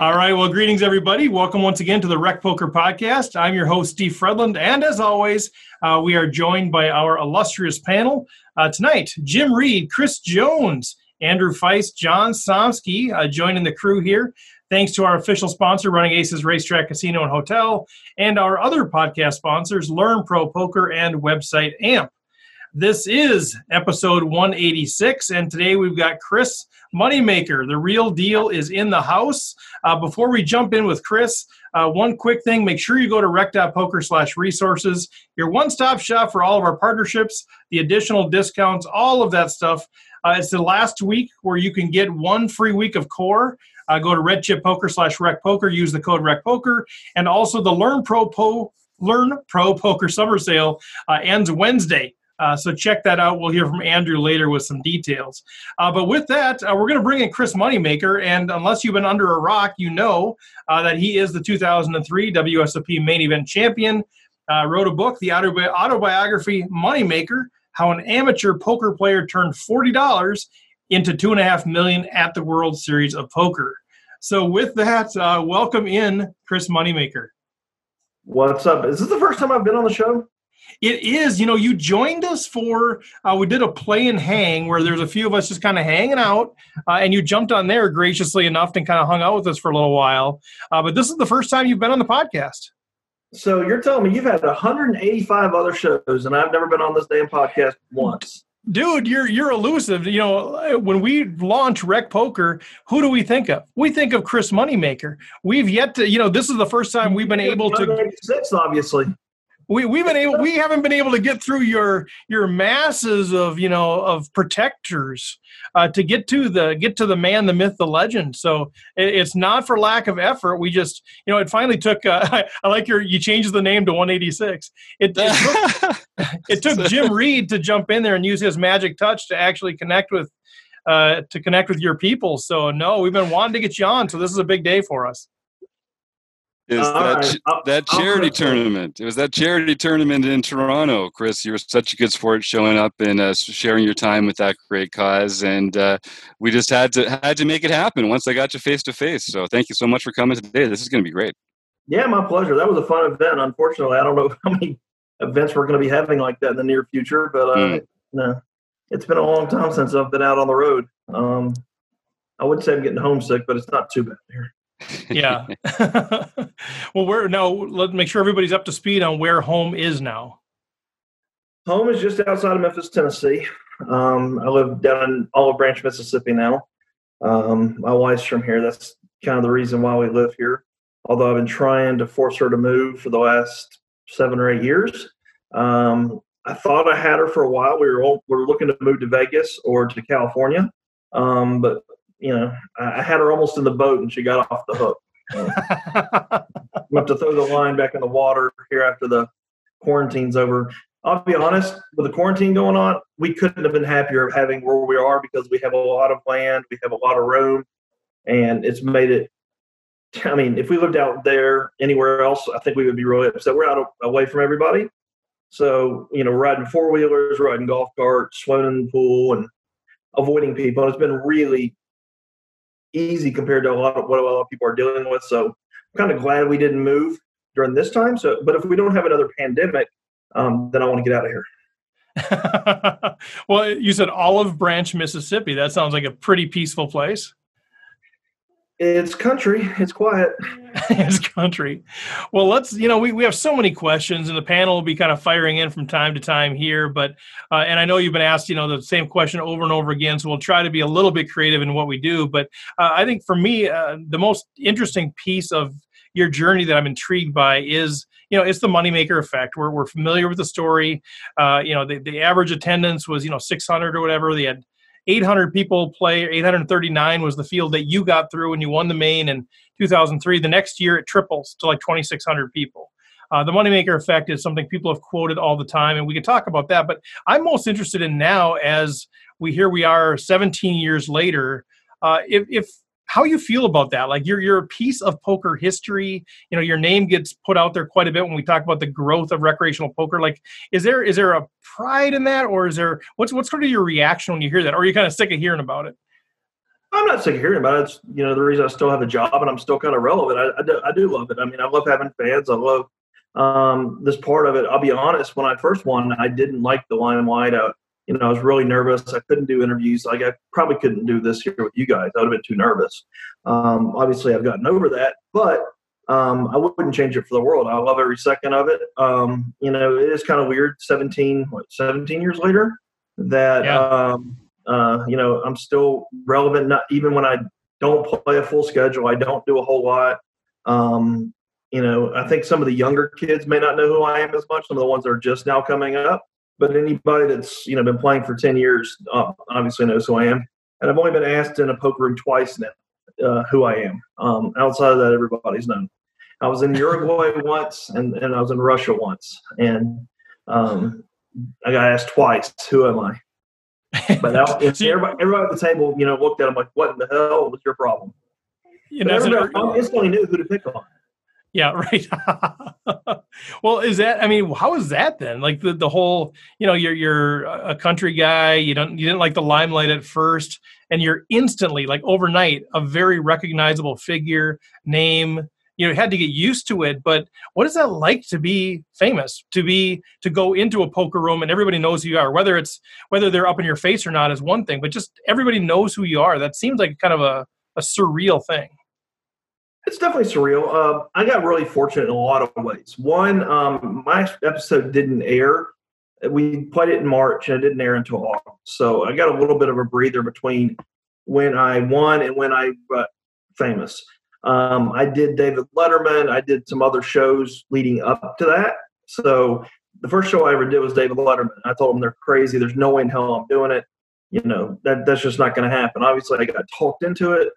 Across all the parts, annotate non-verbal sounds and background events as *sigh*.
All right. Well, greetings, everybody. Welcome once again to the Rec Poker Podcast. I'm your host, Steve Fredlund. And as always, uh, we are joined by our illustrious panel uh, tonight Jim Reed, Chris Jones, Andrew Feist, John Somsky uh, joining the crew here. Thanks to our official sponsor, Running Aces Racetrack Casino and Hotel, and our other podcast sponsors, Learn Pro Poker and website AMP. This is episode 186, and today we've got Chris Moneymaker. The real deal is in the house. Uh, before we jump in with Chris, uh, one quick thing make sure you go to rec.poker slash resources, your one stop shop for all of our partnerships, the additional discounts, all of that stuff. Uh, it's the last week where you can get one free week of core. Uh, go to Red Chip Poker slash Rec Poker. Use the code Rec Poker, and also the Learn Pro Po Learn Pro Poker Summer Sale uh, ends Wednesday. Uh, so check that out. We'll hear from Andrew later with some details. Uh, but with that, uh, we're going to bring in Chris Moneymaker. And unless you've been under a rock, you know uh, that he is the 2003 WSOP main event champion. Uh, wrote a book, the autobi- autobiography Moneymaker How an Amateur Poker Player Turned $40 into 2.5 million at the World Series of Poker. So with that, uh, welcome in Chris Moneymaker. What's up? Is this the first time I've been on the show? It is. You know, you joined us for uh, we did a play and hang where there's a few of us just kind of hanging out, uh, and you jumped on there graciously enough and kind of hung out with us for a little while. Uh, but this is the first time you've been on the podcast. So you're telling me you've had 185 other shows, and I've never been on this damn podcast once. Dude, you're you're elusive. You know, when we launch Rec Poker, who do we think of? We think of Chris Moneymaker. We've yet to, you know, this is the first time we've been able to. Six, obviously we we've been able we haven't been able to get through your your masses of you know of protectors uh, to get to the get to the man the myth the legend. So it, it's not for lack of effort. We just you know it finally took uh, I, *laughs* I, like your you changed the name to 186 it, it took, *laughs* it took jim reed to jump in there and use his magic touch to actually connect with uh, to connect with your people. So no we've been wanting to get you on. So this is a big day for us is that right. that charity tournament. It was that charity tournament in Toronto, Chris. You were such a good sport showing up and uh, sharing your time with that great cause, and uh, we just had to had to make it happen once I got you face to face. So thank you so much for coming today. This is going to be great. Yeah, my pleasure. That was a fun event. Unfortunately, I don't know *laughs* how many events we're going to be having like that in the near future, but uh, mm. no, it's been a long time since I've been out on the road. Um, I would say I'm getting homesick, but it's not too bad here yeah. *laughs* *laughs* well, we're now let's make sure everybody's up to speed on where home is now. Home is just outside of Memphis, Tennessee. Um, I live down in Olive Branch, Mississippi now. Um, my wife's from here. That's kind of the reason why we live here. Although I've been trying to force her to move for the last seven or eight years. Um, I thought I had her for a while. We were all, we were looking to move to Vegas or to California, um, but you know, I had her almost in the boat and she got off the hook. Uh, I'm have to throw the line back in the water here after the quarantine's over. I'll be honest, with the quarantine going on, we couldn't have been happier of having where we are because we have a lot of land, we have a lot of room, and it's made it. I mean, if we lived out there anywhere else, I think we would be really upset. We're out of, away from everybody, so you know, riding four wheelers, riding golf carts, swimming in the pool, and avoiding people. It's been really easy compared to a lot of what a lot of people are dealing with. So I'm kind of glad we didn't move during this time. So, but if we don't have another pandemic, um, then I want to get out of here. *laughs* well, you said Olive Branch, Mississippi. That sounds like a pretty peaceful place. It's country. It's quiet. *laughs* it's country. Well, let's, you know, we, we have so many questions and the panel will be kind of firing in from time to time here. But, uh, and I know you've been asked, you know, the same question over and over again. So we'll try to be a little bit creative in what we do. But uh, I think for me, uh, the most interesting piece of your journey that I'm intrigued by is, you know, it's the moneymaker effect. We're, we're familiar with the story. Uh, you know, the, the average attendance was, you know, 600 or whatever. They had 800 people play. 839 was the field that you got through when you won the main in 2003. The next year it triples to like 2,600 people. Uh, the moneymaker effect is something people have quoted all the time, and we can talk about that. But I'm most interested in now as we here we are 17 years later. Uh, if, if how you feel about that like you're you're a piece of poker history you know your name gets put out there quite a bit when we talk about the growth of recreational poker like is there is there a pride in that or is there what's what's sort of your reaction when you hear that or are you kind of sick of hearing about it I'm not sick of hearing about it. It's you know the reason I still have a job and I'm still kind of relevant. I, I, do, I do love it. I mean, I love having fans. I love um, this part of it. I'll be honest. When I first won, I didn't like the limelight. You know, I was really nervous. I couldn't do interviews. Like I probably couldn't do this here with you guys. I would have been too nervous. Um, obviously, I've gotten over that, but um, I wouldn't change it for the world. I love every second of it. Um, you know, it is kind of weird. 17, what, 17 years later that, yeah. um, uh, you know, I'm still relevant. Not even when I don't play a full schedule, I don't do a whole lot. Um, you know, I think some of the younger kids may not know who I am as much. Some of the ones that are just now coming up, but anybody that's you know been playing for 10 years uh, obviously knows who I am. And I've only been asked in a poker room twice now uh, who I am. Um, outside of that, everybody's known. I was in Uruguay *laughs* once, and, and I was in Russia once, and um, I got asked twice, "Who am I?" But *laughs* everybody, everybody at the table, you know, looked at him like, "What in the hell was your problem?" You know, everybody so, instantly knew who to pick on. Yeah, *laughs* right. well, is that? I mean, how is that then? Like the the whole, you know, you're you're a country guy. You don't you didn't like the limelight at first, and you're instantly like overnight a very recognizable figure, name you know had to get used to it but what is that like to be famous to be to go into a poker room and everybody knows who you are whether it's whether they're up in your face or not is one thing but just everybody knows who you are that seems like kind of a, a surreal thing it's definitely surreal uh, i got really fortunate in a lot of ways one um, my episode didn't air we played it in march and it didn't air until august so i got a little bit of a breather between when i won and when i got famous um, I did David Letterman. I did some other shows leading up to that. So the first show I ever did was David Letterman. I told him they're crazy. There's no way in hell I'm doing it. You know that that's just not going to happen. Obviously, I got talked into it.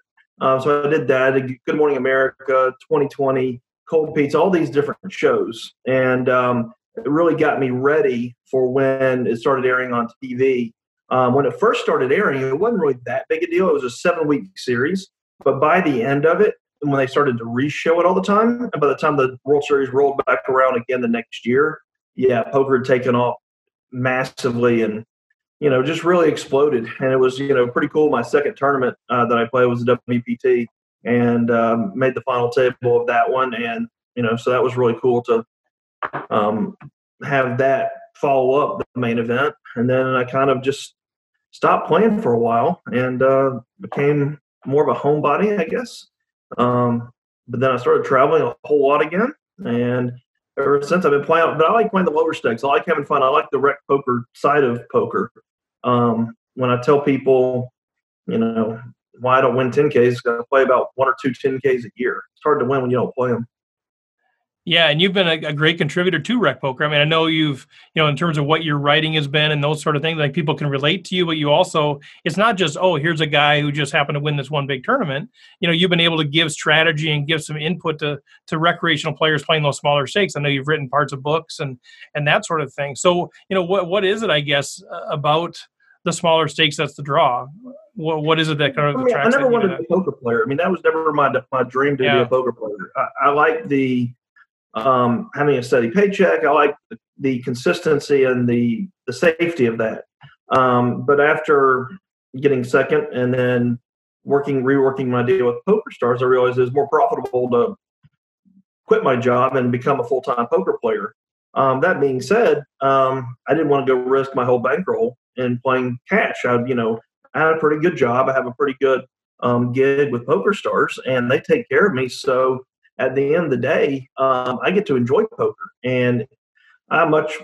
Um, so I did that. Good Morning America, 2020, Cold Pizza, all these different shows, and um, it really got me ready for when it started airing on TV. Um, when it first started airing, it wasn't really that big a deal. It was a seven week series, but by the end of it, when they started to re-show it all the time. And by the time the World Series rolled back around again the next year, yeah, poker had taken off massively and you know just really exploded. And it was you know pretty cool. My second tournament uh, that I played was the WPT and um, made the final table of that one. And you know so that was really cool to um, have that follow up the main event. And then I kind of just stopped playing for a while and uh, became more of a homebody, I guess. Um, but then I started traveling a whole lot again, and ever since I've been playing. But I like playing the lower stakes. I like having fun. I like the rec poker side of poker. Um, when I tell people, you know, why I don't win 10Ks, I play about one or two 10Ks a year. It's hard to win when you don't play them. Yeah, and you've been a, a, great contributor to Rec Poker. I mean, I know you've, you know, in terms of what your writing has been and those sort of things, like people can relate to you, but you also, it's not just, oh, here's a guy who just happened to win this one big tournament. You know, you've been able to give strategy and give some input to to recreational players playing those smaller stakes. I know you've written parts of books and and that sort of thing. So, you know, what what is it, I guess, about the smaller stakes that's the draw? What what is it that kind of? I, mean, I never wanted to be a poker player. I mean, that was never my my dream to yeah. be a poker player. I, I like the um, having a steady paycheck. I like the, the consistency and the the safety of that. Um, but after getting second and then working reworking my deal with Poker Stars, I realized it was more profitable to quit my job and become a full time poker player. Um, that being said, um, I didn't want to go risk my whole bankroll in playing cash. I, you know, I had a pretty good job. I have a pretty good um, gig with Poker Stars, and they take care of me. So at the end of the day, um, I get to enjoy poker, and I much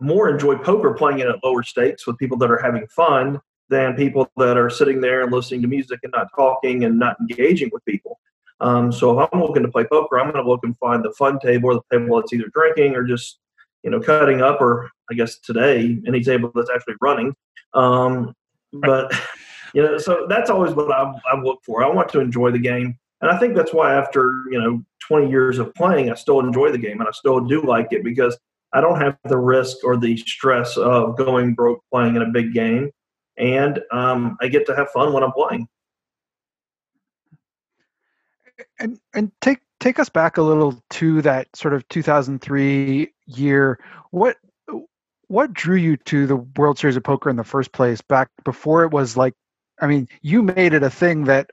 more enjoy poker playing it at lower stakes with people that are having fun than people that are sitting there and listening to music and not talking and not engaging with people. Um, so if I'm looking to play poker, I'm going to look and find the fun table or the table that's either drinking or just you know cutting up, or I guess today any table that's actually running. Um, but you know, so that's always what I, I look for. I want to enjoy the game. And I think that's why after, you know, 20 years of playing, I still enjoy the game and I still do like it because I don't have the risk or the stress of going broke playing in a big game. And um, I get to have fun when I'm playing. And and take take us back a little to that sort of 2003 year. What what drew you to the World Series of Poker in the first place? Back before it was like I mean, you made it a thing that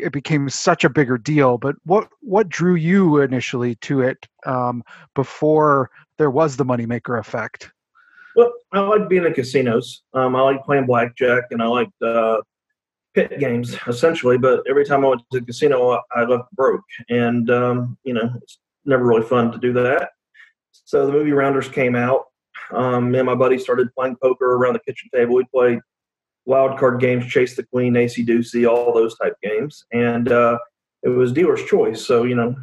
it became such a bigger deal. But what what drew you initially to it um, before there was the moneymaker effect? Well, I like being in casinos. Um, I like playing blackjack, and I like uh, pit games essentially. But every time I went to the casino, I left broke, and um, you know, it's never really fun to do that. So the movie Rounders came out. Um, me and my buddy started playing poker around the kitchen table. We'd play wild card games, Chase the Queen, Acey Deucey, all those type games, and uh, it was dealer's choice. So you know,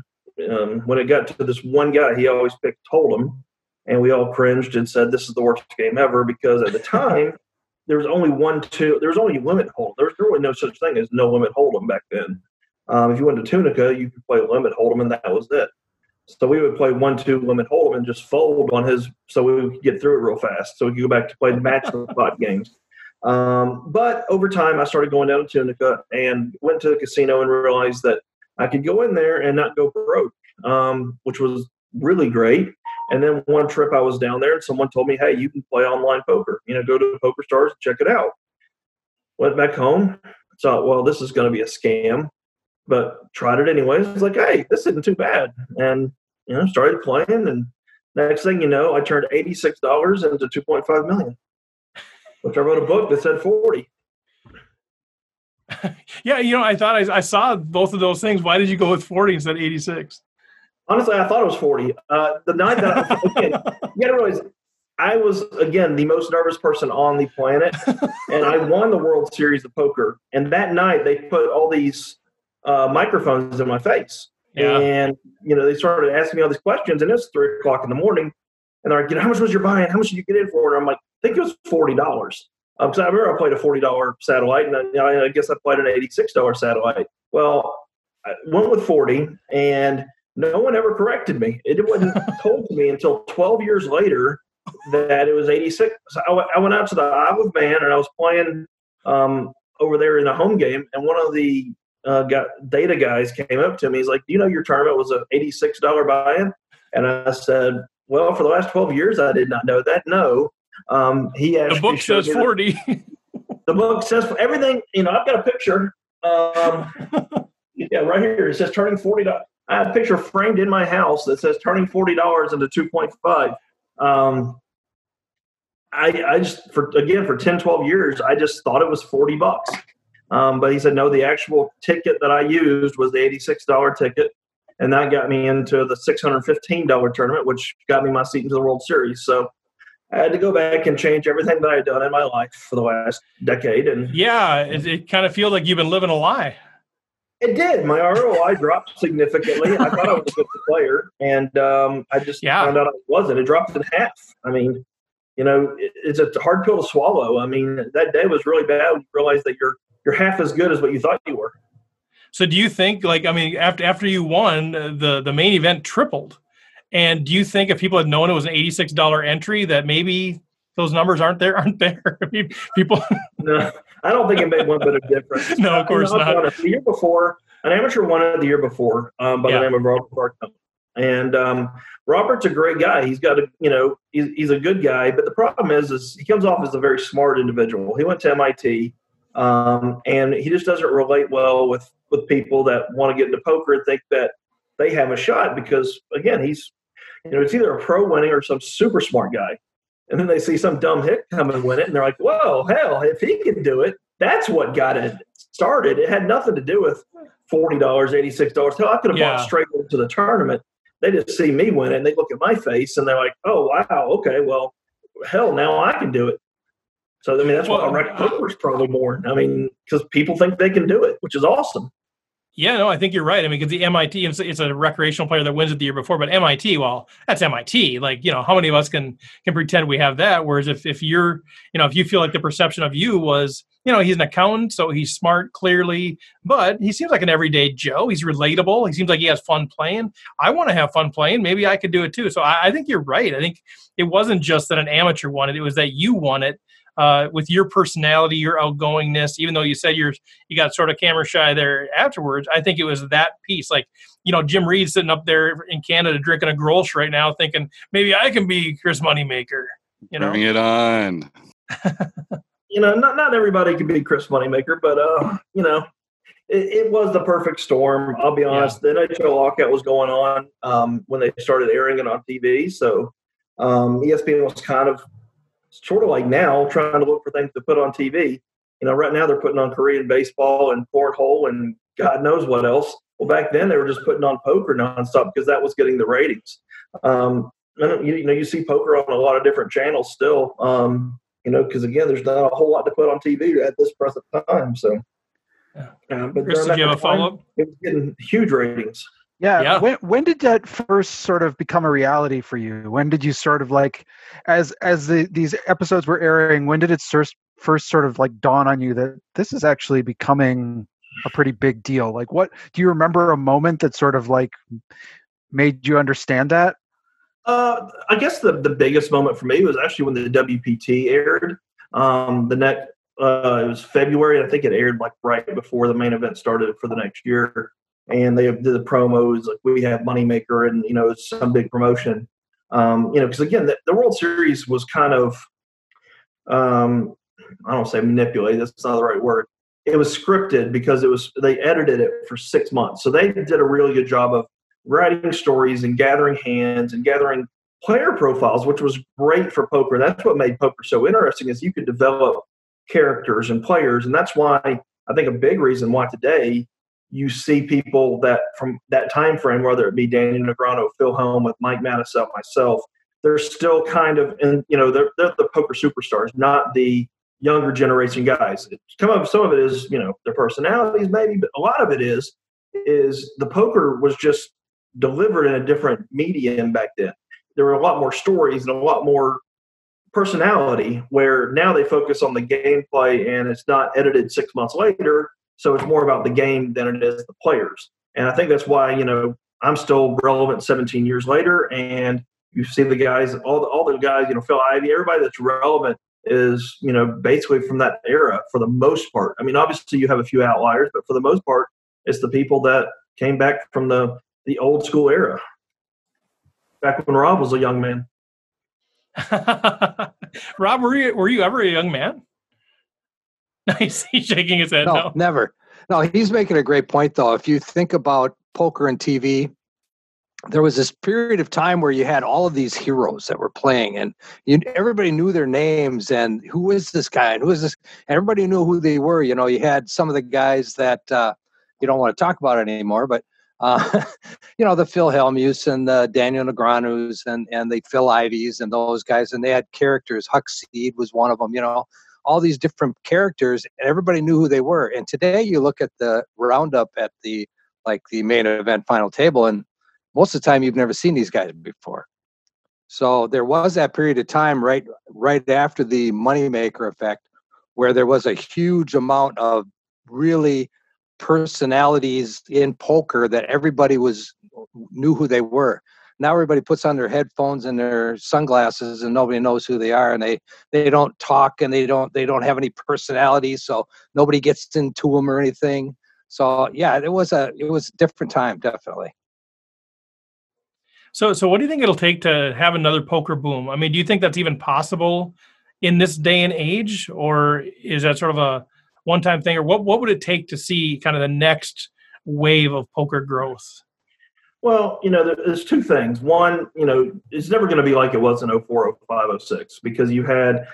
um, when it got to this one guy, he always picked Hold'em, and we all cringed and said, "This is the worst game ever." Because at the time, there was only one, two, there was only limit hold. There was really no such thing as no limit Hold'em back then. Um, if you went to Tunica, you could play limit Hold'em, and that was it. So we would play one, two limit Hold'em and just fold on his, so we would get through it real fast. So we could go back to play the match *laughs* spot games. Um, but over time, I started going down to Tunica and went to the casino and realized that I could go in there and not go broke, um, which was really great. And then one trip I was down there and someone told me, hey, you can play online poker. You know, go to Poker Stars, check it out. Went back home, thought, well, this is going to be a scam, but tried it anyways. It's like, hey, this isn't too bad. And, you know, started playing. And next thing you know, I turned $86 into 2.5 million which I wrote a book that said 40. *laughs* yeah, you know, I thought I, I, saw both of those things. Why did you go with 40 instead of 86? Honestly, I thought it was 40. Uh, the night that I, *laughs* again, you gotta realize I was again the most nervous person on the planet, and I won the World Series of Poker. And that night, they put all these uh, microphones in my face, yeah. and you know they started asking me all these questions. And it's three o'clock in the morning, and they're like, you know, how much was your buying? How much did you get in for? And I'm like, I think it was forty dollars. Because um, I remember I played a forty dollar satellite, and I, I, guess I played an eighty six dollar satellite. Well, I went with forty, and no one ever corrected me. It wasn't *laughs* told to me until twelve years later that it was eighty six. So I, I, went out to the Isle of Man, and I was playing um, over there in a home game, and one of the uh, got, data guys came up to me. He's like, "Do you know your tournament was a eighty six dollar buy in?" And I said, "Well, for the last twelve years, I did not know that." No. Um, he actually *laughs* the book says forty. the book says everything. You know, I've got a picture. Um, *laughs* yeah, right here it says turning forty dollars. I have a picture framed in my house that says turning forty dollars into two point five. Um, I, I just for again for 10, 12 years, I just thought it was forty bucks. Um, but he said no, the actual ticket that I used was the eighty-six dollar ticket, and that got me into the six hundred fifteen dollar tournament, which got me my seat into the World Series. So I had to go back and change everything that I had done in my life for the last decade. And yeah, it, it kind of feels like you've been living a lie. It did. My ROI dropped significantly. I thought I was a good player, and um, I just yeah. found out I wasn't. It dropped in half. I mean, you know, it, it's a hard pill to swallow. I mean, that day was really bad. You realize that you're you're half as good as what you thought you were. So, do you think, like, I mean, after after you won, the the main event tripled? And do you think if people had known it was an eighty-six dollar entry, that maybe those numbers aren't there? *laughs* Aren't there? I mean, people. *laughs* no, I don't think it made one bit of difference. *laughs* no, of course not. Honest, the year before, an amateur won it the year before um, by yeah. the name of Robert Clark. And um, Robert's a great guy. He's got a, you know, he's, he's a good guy. But the problem is, is he comes off as a very smart individual. He went to MIT, um, and he just doesn't relate well with with people that want to get into poker and think that they have a shot because again, he's you know, it's either a pro winning or some super smart guy. And then they see some dumb hick come and win it, and they're like, "Whoa, hell! If he can do it, that's what got it started. It had nothing to do with forty dollars, eighty six dollars. Hell, I could have yeah. bought straight into the tournament. They just see me win it, and they look at my face, and they're like, "Oh, wow, okay, well, hell, now I can do it." So I mean, that's well, why I rank poker is probably more. I mean, because people think they can do it, which is awesome. Yeah, no, I think you're right. I mean, because the MIT, it's, it's, a recreational player that wins it the year before, but MIT, well, that's MIT. Like, you know, how many of us can can pretend we have that? Whereas if if you're, you know, if you feel like the perception of you was, you know, he's an accountant, so he's smart, clearly, but he seems like an everyday Joe. He's relatable. He seems like he has fun playing. I want to have fun playing. Maybe I could do it too. So I, I think you're right. I think it wasn't just that an amateur won it; it was that you won it uh, with your personality, your outgoingness, even though you said you're you got sort of camera shy there afterwards, I think it was that piece. Like, you know, Jim Reed sitting up there in Canada drinking a Grolsch right now, thinking maybe I can be Chris Moneymaker. You know, bring it on. you know, not not everybody can be Chris Moneymaker, but uh, you know, it, it was the perfect storm. I'll be honest. Yeah. The NHL lockout was going on um, when they started airing it on TV, so um, ESPN was kind of sort of like now trying to look for things to put on TV. You know, right now they're putting on Korean baseball and cornhole and God knows what else. Well, back then they were just putting on poker nonstop because that was getting the ratings. Um, you, you, know, you see poker on a lot of different channels still. Um, you know, because again, there's not a whole lot to put on TV at this present time. So, yeah. Uh, but Chris, did you have a follow up? It was getting huge ratings. Yeah. yeah. When when did that first sort of become a reality for you? When did you sort of like, as as the these episodes were airing, when did it first first sort of like dawn on you that this is actually becoming a pretty big deal? Like, what do you remember a moment that sort of like made you understand that? Uh, I guess the, the biggest moment for me was actually when the WPT aired. Um, the next, uh, it was February. I think it aired like right before the main event started for the next year. And they did the promos like we have Moneymaker and, you know, some big promotion. Um, you know, because again, the, the, World Series was kind of, um, I don't say manipulated, that's not the right word. It was scripted because it was, they edited it for six months. So they did a really good job of writing stories and gathering hands and gathering player profiles, which was great for poker. That's what made poker so interesting is you could develop characters and players, and that's why I think a big reason why today you see people that from that time frame, whether it be Daniel Negreanu, Phil Hellmuth, Mike Matusow, myself, they're still kind of in, you know, they're, they're the poker superstars, not the younger generation guys. Some of some of it is, you know, their personalities maybe, but a lot of it is is the poker was just delivered in a different medium back then. There were a lot more stories and a lot more personality where now they focus on the gameplay and it's not edited six months later. So it's more about the game than it is the players. And I think that's why, you know, I'm still relevant 17 years later. And you see the guys, all the, all the guys, you know, Phil Ivey, everybody that's relevant is, you know, basically from that era for the most part. I mean, obviously you have a few outliers, but for the most part, it's the people that came back from the the old school era, back when Rob was a young man. *laughs* Rob, were you, were you ever a young man? *laughs* Nice. He's shaking his head. No, no, never. No, he's making a great point, though. If you think about poker and TV, there was this period of time where you had all of these heroes that were playing, and you, everybody knew their names and who is this guy and who is this. Everybody knew who they were. You know, you had some of the guys that uh, you don't want to talk about anymore, but uh, *laughs* you know, the Phil Hellmuths and the Daniel Negreanus and, and the Phil Iveys and those guys. And they had characters. Huck Seed was one of them, you know, all these different characters. And everybody knew who they were. And today you look at the roundup at the, like the main event final table, and most of the time you've never seen these guys before. So there was that period of time right right after the moneymaker effect where there was a huge amount of really personalities in poker that everybody was knew who they were now everybody puts on their headphones and their sunglasses and nobody knows who they are and they they don't talk and they don't they don't have any personality so nobody gets into them or anything. So yeah it was a it was a different time definitely. So so what do you think it'll take to have another poker boom? I mean do you think that's even possible in this day and age or is that sort of a one time thing, or what what would it take to see kind of the next wave of poker growth? Well, you know, there's two things. One, you know, it's never going to be like it was in 04, 05, 06 because you had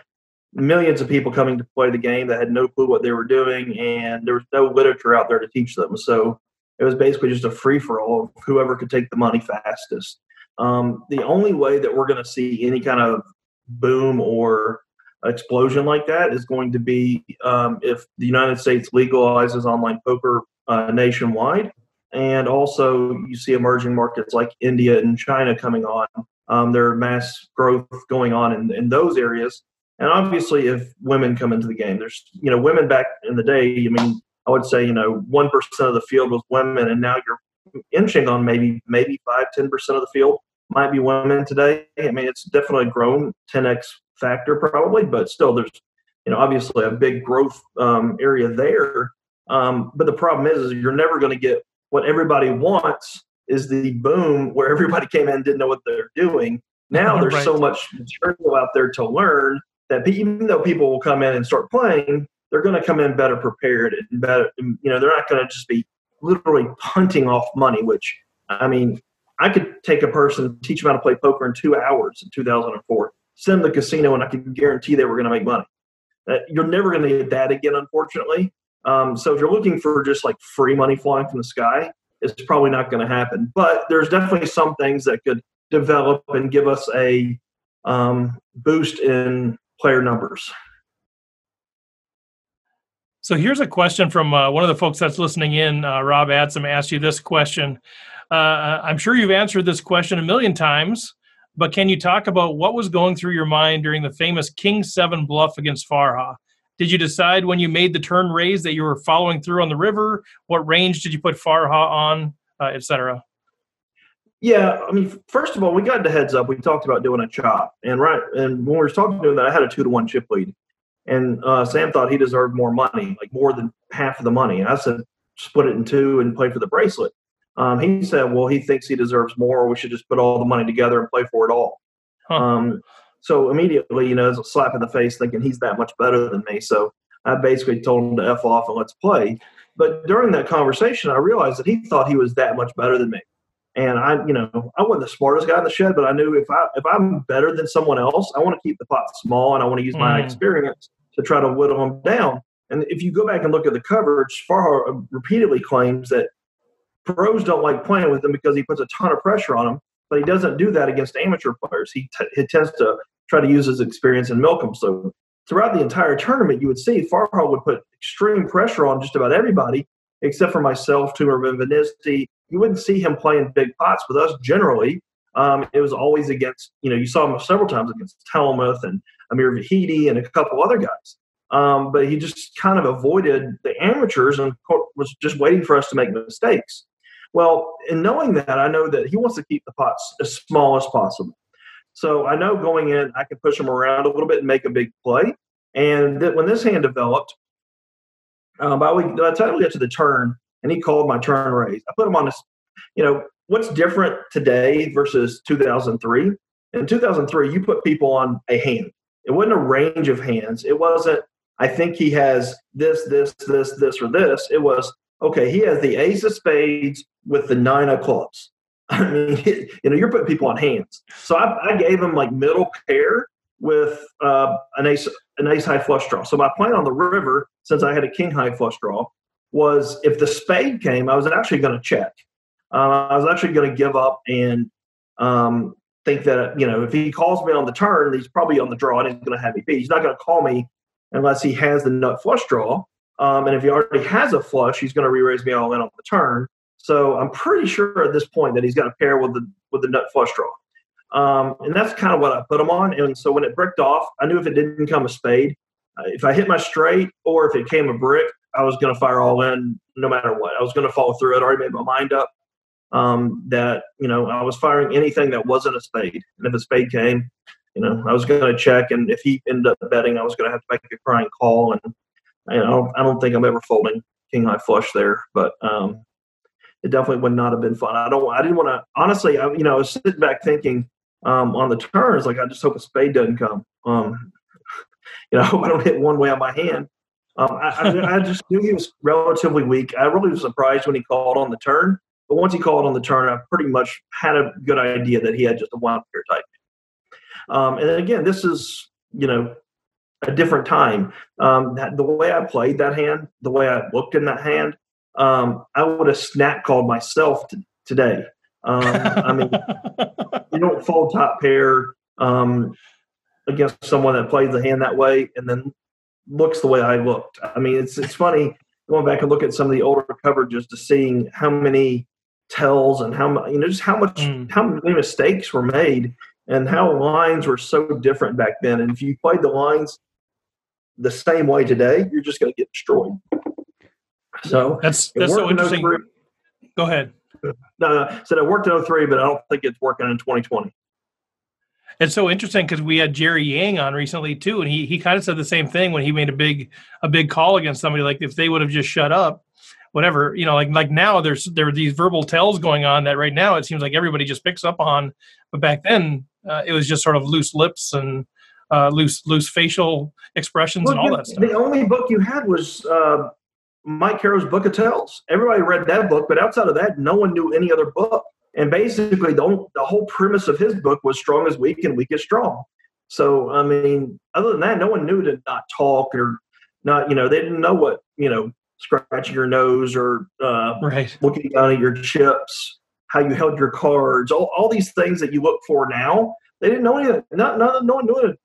millions of people coming to play the game that had no clue what they were doing, and there was no literature out there to teach them. So it was basically just a free for all of whoever could take the money fastest. Um, the only way that we're going to see any kind of boom or explosion like that is going to be um, if the United States legalizes online poker uh, nationwide. And also, you see emerging markets like India and China coming on. Um, there are mass growth going on in, in those areas. And obviously, if women come into the game, there's, you know, women back in the day, I mean, I would say, you know, 1% of the field was women, and now you're inching on maybe, maybe 5, 10% of the field might be women today. I mean, it's definitely grown 10x factor probably, but still there's you know obviously a big growth um, area there. Um, but the problem is, is you're never going to get what everybody wants is the boom where everybody *laughs* came in and didn't know what they're doing. Now *laughs* there's right. so much material out there to learn that even though people will come in and start playing, they're going to come in better prepared and better. You know, they're not going to just be literally punting off money. Which I mean, I could take a person, teach them how to play poker in two hours in 2004, send them to the casino, and I can guarantee they were going to make money. Uh, you're never going to get that again, unfortunately. Um, so if you're looking for just like free money flying from the sky, it's probably not going to happen. But there's definitely some things that could develop and give us a um, boost in player numbers. So here's a question from uh, one of the folks that's listening in. Uh, Rob Adsom asked you this question. Uh, I'm sure you've answered this question a million times, but can you talk about what was going through your mind during the famous King Seven bluff against Farha? Did you decide when you made the turn raise that you were following through on the river? What range did you put Farha on, uh, etc.? Yeah, I mean, first of all, we got the heads up. We talked about doing a chop, and right, and when we were talking to him, that I had a two to one chip lead, and uh, Sam thought he deserved more money, like more than half of the money. And I said, split it in two and play for the bracelet. Um, he said, well, he thinks he deserves more. We should just put all the money together and play for it all. Huh. Um, so immediately, you know, it's a slap in the face thinking he's that much better than me. So I basically told him to F off and let's play. But during that conversation, I realized that he thought he was that much better than me. And I, you know, I wasn't the smartest guy in the shed, but I knew if I if I'm better than someone else, I want to keep the pot small and I want to use my mm. experience to try to whittle them down. And if you go back and look at the coverage, Farha repeatedly claims that pros don't like playing with him because he puts a ton of pressure on them, but he doesn't do that against amateur players. He, t- he tends to try to use his experience and milk them. So throughout the entire tournament, you would see Farha would put extreme pressure on just about everybody, except for myself, Tomer Benvenisti. You wouldn't see him playing big pots with us generally. Um, it was always against, you know, you saw him several times against Hellmuth and Amir Vahedi and a couple other guys. Um, but he just kind of avoided the amateurs and was just waiting for us to make mistakes. Well, in knowing that, I know that he wants to keep the pots as small as possible. So I know going in, I can push him around a little bit and make a big play. And that when this hand developed, um, by, we, by the time we got to the turn, and he called my turn raise, I put him on this. You know what's different today versus 2003? In 2003, you put people on a hand. It wasn't a range of hands. It wasn't. I think he has this, this, this, this, or this. It was okay. He has the ace of spades with the nine of clubs. *laughs* I mean, *laughs* you know, you're putting people on hands. So I, I gave him like middle pair with uh, an ace an ace high flush draw. So my plan on the river, since I had a king high flush draw, was if the spade came, I was actually going to check. Uh, I was actually going to give up and um, think that you know if he calls me on the turn, he's probably on the draw and he's going to have me beat. He's not going to call me unless he has the nut flush draw. Um, and if he already has a flush, he's going to re-raise me all in on the turn. So I'm pretty sure at this point that he's got a pair with the with the nut flush draw. Um, and that's kind of what I put him on. And so when it bricked off, I knew if it didn't come a spade, uh, if I hit my straight or if it came a brick, I was going to fire all in no matter what. I was going to follow through. I'd already made my mind up um, that you know I was firing anything that wasn't a spade. And if a spade came, you know I was going to check. And if he ended up betting, I was going to have to make a crying call. And you know I don't think I'm ever folding king high flush there, but um, it definitely would not have been fun. I don't. I didn't want to. Honestly, I, you know, I was sitting back thinking um, on the turns, like I just hope a spade doesn't come. Um, *laughs* you know, *laughs* I hope I don't hit one way on my hand. Um, I, I, I, just knew he was relatively weak. I really was surprised when he called on the turn. But once he called on the turn, I pretty much had a good idea that he had just a one pair type. Um, and again, this is you know a different time. Um, that, the way I played that hand, the way I looked in that hand, um, I would have snap called myself t- today. Um, I mean, *laughs* you don't fold top pair um, against someone that plays the hand that way and then looks the way I looked. I mean, it's it's funny going back and look at some of the older coverages to seeing how many tells and how you know just how much mm. how many mistakes were made and how lines were so different back then. And if you played the lines the same way today, you're just going to get destroyed. So that's that's so interesting. Oh Go ahead. No, said it worked in 03, but I don't think it's working in 2020. It's so interesting because we had Jerry Yang on recently too, and he he kind of said the same thing when he made a big a big call against somebody. Like if they would have just shut up, whatever you know, like like now there's there are these verbal tells going on that right now it seems like everybody just picks up on, but back then uh, it was just sort of loose lips and uh, loose loose facial expressions well, and all that stuff. The only book you had was uh, Mike Caro's Book of Tells. Everybody read that book, but outside of that, no one knew any other book. And basically, the, the whole premise of his book was strong as weak and weak as strong. So, I mean, other than that, no one knew to not talk or not, you know, they didn't know what, you know, scratching your nose or uh, right. looking down at your chips, how you held your cards, all, all these things that you look for now. They didn't know any Not, not, no one knew it.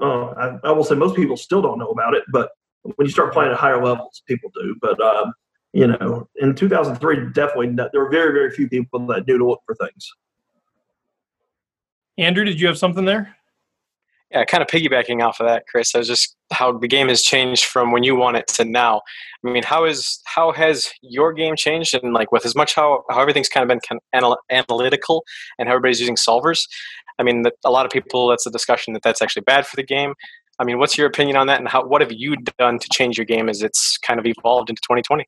Uh, I, I, will say most people still don't know about it, but when you start playing at higher levels, people do. But, um, you know, in 2003, definitely there were very, very few people that knew to look for things. Andrew, did you have something there? Yeah, kind of piggybacking off of that, Chris, I was just how the game has changed from when you won it to now. I mean, how is how has your game changed? And like with as much how how everything's kind of been kind of anal- analytical and how everybody's using solvers. I mean, that a lot of people that's a discussion that that's actually bad for the game. I mean, what's your opinion on that, and how what have you done to change your game as it's kind of evolved into 2020?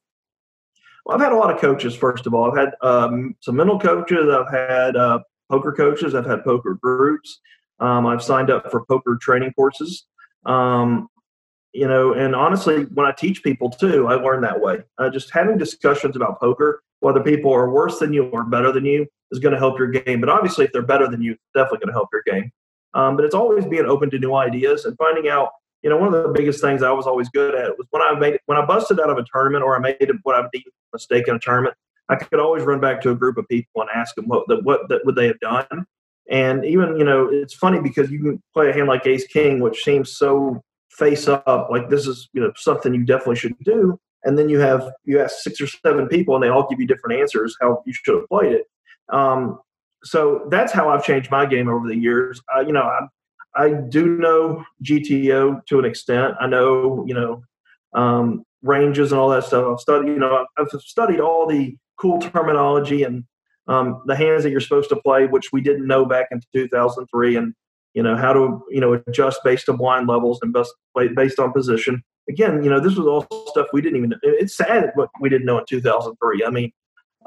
Well, I've had a lot of coaches. First of all, I've had um, some mental coaches. I've had uh, poker coaches. I've had poker groups. Um, I've signed up for poker training courses. Um, you know, and honestly, when I teach people too, I learn that way. Uh, just having discussions about poker, whether people are worse than you or better than you, is going to help your game. But obviously, if they're better than you, it's definitely going to help your game. Um, but it's always being open to new ideas and finding out. You know, one of the biggest things I was always good at was when I made when I busted out of a tournament or I made what I deemed a mistake in a tournament. I could always run back to a group of people and ask them what what that would they have done, and even, you know, it's funny because you can play a hand like Ace King, which seems so face up, like this is, you know, something you definitely should do. And then you have, you ask six or seven people and they all give you different answers how you should have played it. Um, so that's how I've changed my game over the years. I, you know, I, I do know GTO to an extent. I know, you know, um, ranges and all that stuff. I've studied, you know, I've studied all the cool terminology and um, the hands that you're supposed to play, which we didn't know back in 2003, and you know how to you know adjust based on blind levels and best based on position. Again, you know this was all stuff we didn't even. It's sad what we didn't know in 2003. I mean,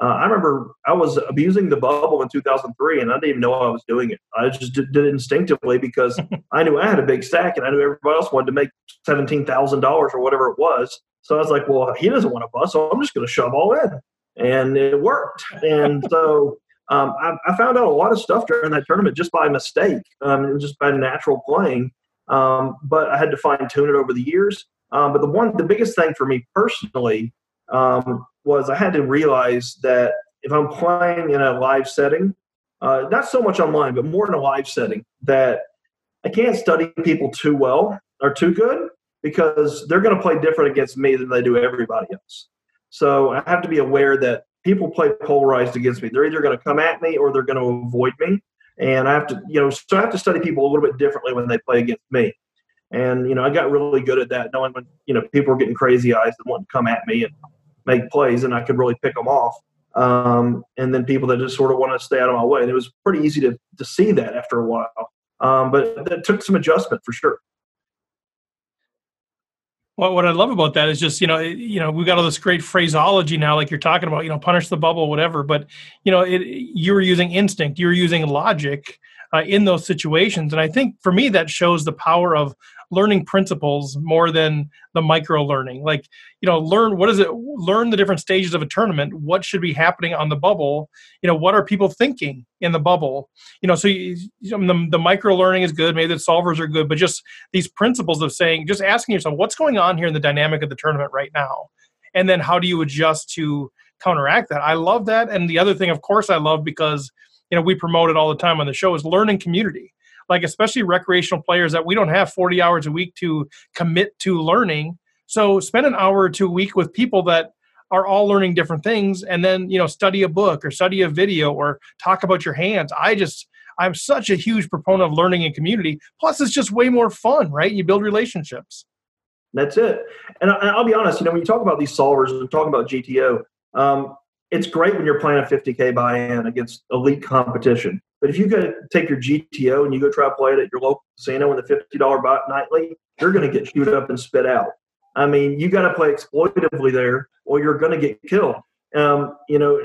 uh, I remember I was abusing the bubble in 2003, and I didn't even know I was doing it. I just did, did it instinctively because *laughs* I knew I had a big stack, and I knew everybody else wanted to make seventeen thousand dollars or whatever it was. So I was like, well, he doesn't want to bust, so I'm just going to shove all in and it worked. And so um, I, I, found out a lot of stuff during that tournament just by mistake, um, just by natural playing. Um, but I had to fine tune it over the years. Um, but the one, the biggest thing for me personally um, was I had to realize that if I'm playing in a live setting, uh, not so much online, but more in a live setting, that I can't study people too well or too good because they're going to play different against me than they do everybody else. So I have to be aware that people play polarized against me. They're either going to come at me or they're going to avoid me. And I have to, you know, so I have to study people a little bit differently when they play against me. And, you know, I got really good at that, knowing when, you know, people were getting crazy eyes and wanting to come at me and make plays, and I could really pick them off. Um, and then people that just sort of want to stay out of my way. And it was pretty easy to, to see that after a while. Um, but it took some adjustment for sure. Well, what I love about that is just you know you know we've got all this great phraseology now, like you're talking about, you know, punish the bubble, whatever. But you know, it, you were using instinct, you were using logic uh, in those situations, and I think for me that shows the power of learning principles more than the micro learning like you know learn what is it learn the different stages of a tournament. What should be happening on the bubble? You know what are people thinking in the bubble? You know so you, the, the micro learning is good. Maybe the solvers are good but just these principles of saying just asking yourself what's going on here in the dynamic of the tournament right now? And then how do you adjust to counteract that? I love that. And the other thing of course i love because you know we promote it all the time on the show is learning community. Like especially recreational players that we don't have 40 hours a week to commit to learning. So spend an hour or two a week with people that are all learning different things and then you know study a book or study a video or talk about your hands. I just i'm such a huge proponent of learning in community. Plus it's just way more fun right? You build relationships. That's it. And i'll be honest you know when you talk about these solvers and talking about gto um, it's great when you're playing a 50k buy-in against elite competition but if you go take your GTO and you go try to play it at your local casino in the fifty dollar bot nightly, you're going to get chewed up and spit out. I mean, you got to play exploitatively there, or you're going to get killed. Um, you know,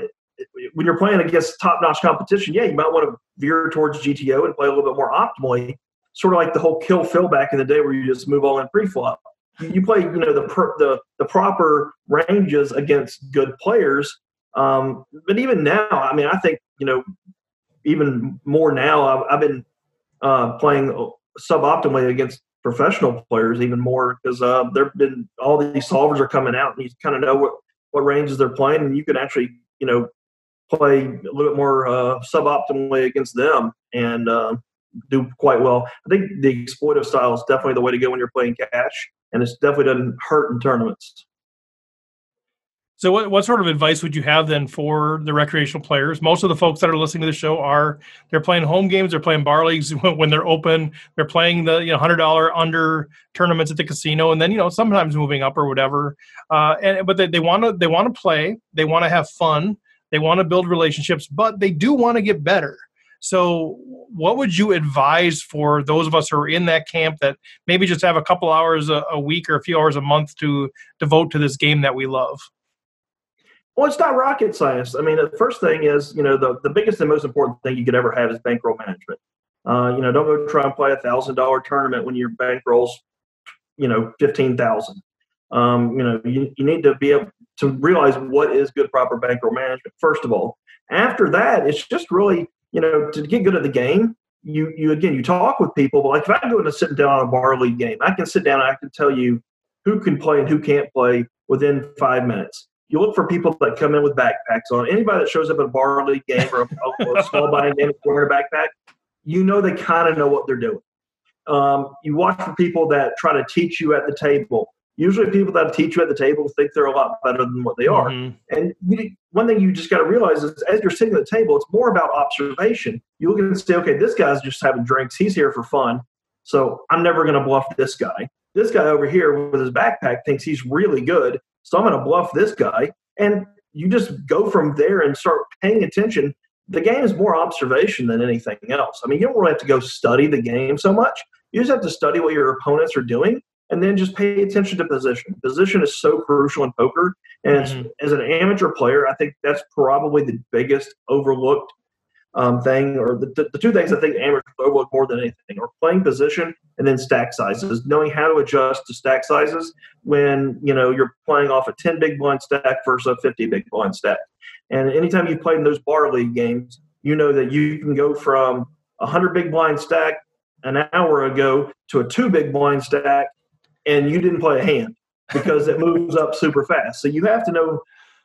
when you're playing against top notch competition, yeah, you might want to veer towards GTO and play a little bit more optimally, sort of like the whole Kill Phil back in the day where you just move all in pre-flop. You play, you know, the the the proper ranges against good players. Um, but even now, I mean, I think you know, even more now. I've, I've been uh, playing suboptimally against professional players even more because uh, there've been all these solvers are coming out and you kind of know what what ranges they're playing and you can actually you know play a little bit more uh, suboptimally against them and uh, do quite well. I think the exploitive style is definitely the way to go when you're playing cash, and it definitely doesn't hurt in tournaments. So, what, what sort of advice would you have then for the recreational players? Most of the folks that are listening to the show are they're playing home games, they're playing bar leagues *laughs* when they're open, they're playing the you know hundred dollar under tournaments at the casino, and then you know sometimes moving up or whatever. Uh, and but they want to they want to play, they want to have fun, they want to build relationships, but they do want to get better. So, what would you advise for those of us who are in that camp that maybe just have a couple hours a, a week or a few hours a month to devote to this game that we love? Well, it's not rocket science. I mean, the first thing is, you know, the, the biggest and most important thing you could ever have is bankroll management. Uh, you know, don't go try and play a thousand dollar tournament when your bankroll's, you know, fifteen thousand. Um, you know, you, you need to be able to realize what is good proper bankroll management. First of all, after that, it's just really, you know, to get good at the game. You you again, you talk with people. But like if I go into sitting down on a bar league game, I can sit down and I can tell you who can play and who can't play within five minutes you look for people that come in with backpacks on. Anybody that shows up at a bar league game or a, a *laughs* small buy-in game wearing a backpack, you know they kind of know what they're doing. Um, you watch for people that try to teach you at the table. Usually, people that teach you at the table think they're a lot better than what they are. Mm-hmm. And you, one thing you just got to realize is, as you're sitting at the table, it's more about observation. You look and say, okay, this guy's just having drinks. He's here for fun. So I'm never going to bluff this guy. This guy over here with his backpack thinks he's really good. So I'm going to bluff this guy. And you just go from there and start paying attention. The game is more observation than anything else. I mean, you don't really have to go study the game so much. You just have to study what your opponents are doing and then just pay attention to position. Position is so crucial in poker. And mm-hmm. as an amateur player, I think that's probably the biggest overlooked um, thing, or the, the two things I think amateurs overlook more than anything are playing position and then stack sizes, knowing how to adjust to stack sizes when you know you're playing off a 10 big blind stack versus a 50 big blind stack. And anytime you play in those bar league games, you know that you can go from a 100 big blind stack an hour ago to a two big blind stack, and you didn't play a hand *laughs* because it moves up super fast. So you have to know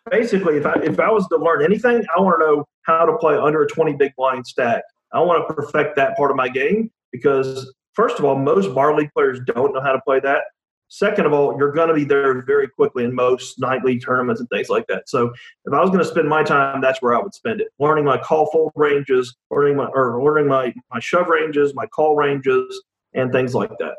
basically, if I if I was to learn anything, I want to know how to play under a 20 big blind stack. I want to perfect that part of my game because first of all, most bar league players don't know how to play that. Second of all, you're going to be there very quickly in most nightly tournaments and things like that. So if I was going to spend my time, that's where I would spend it. Learning my call fold ranges, learning my or learning my my shove ranges, my call ranges, and things like that.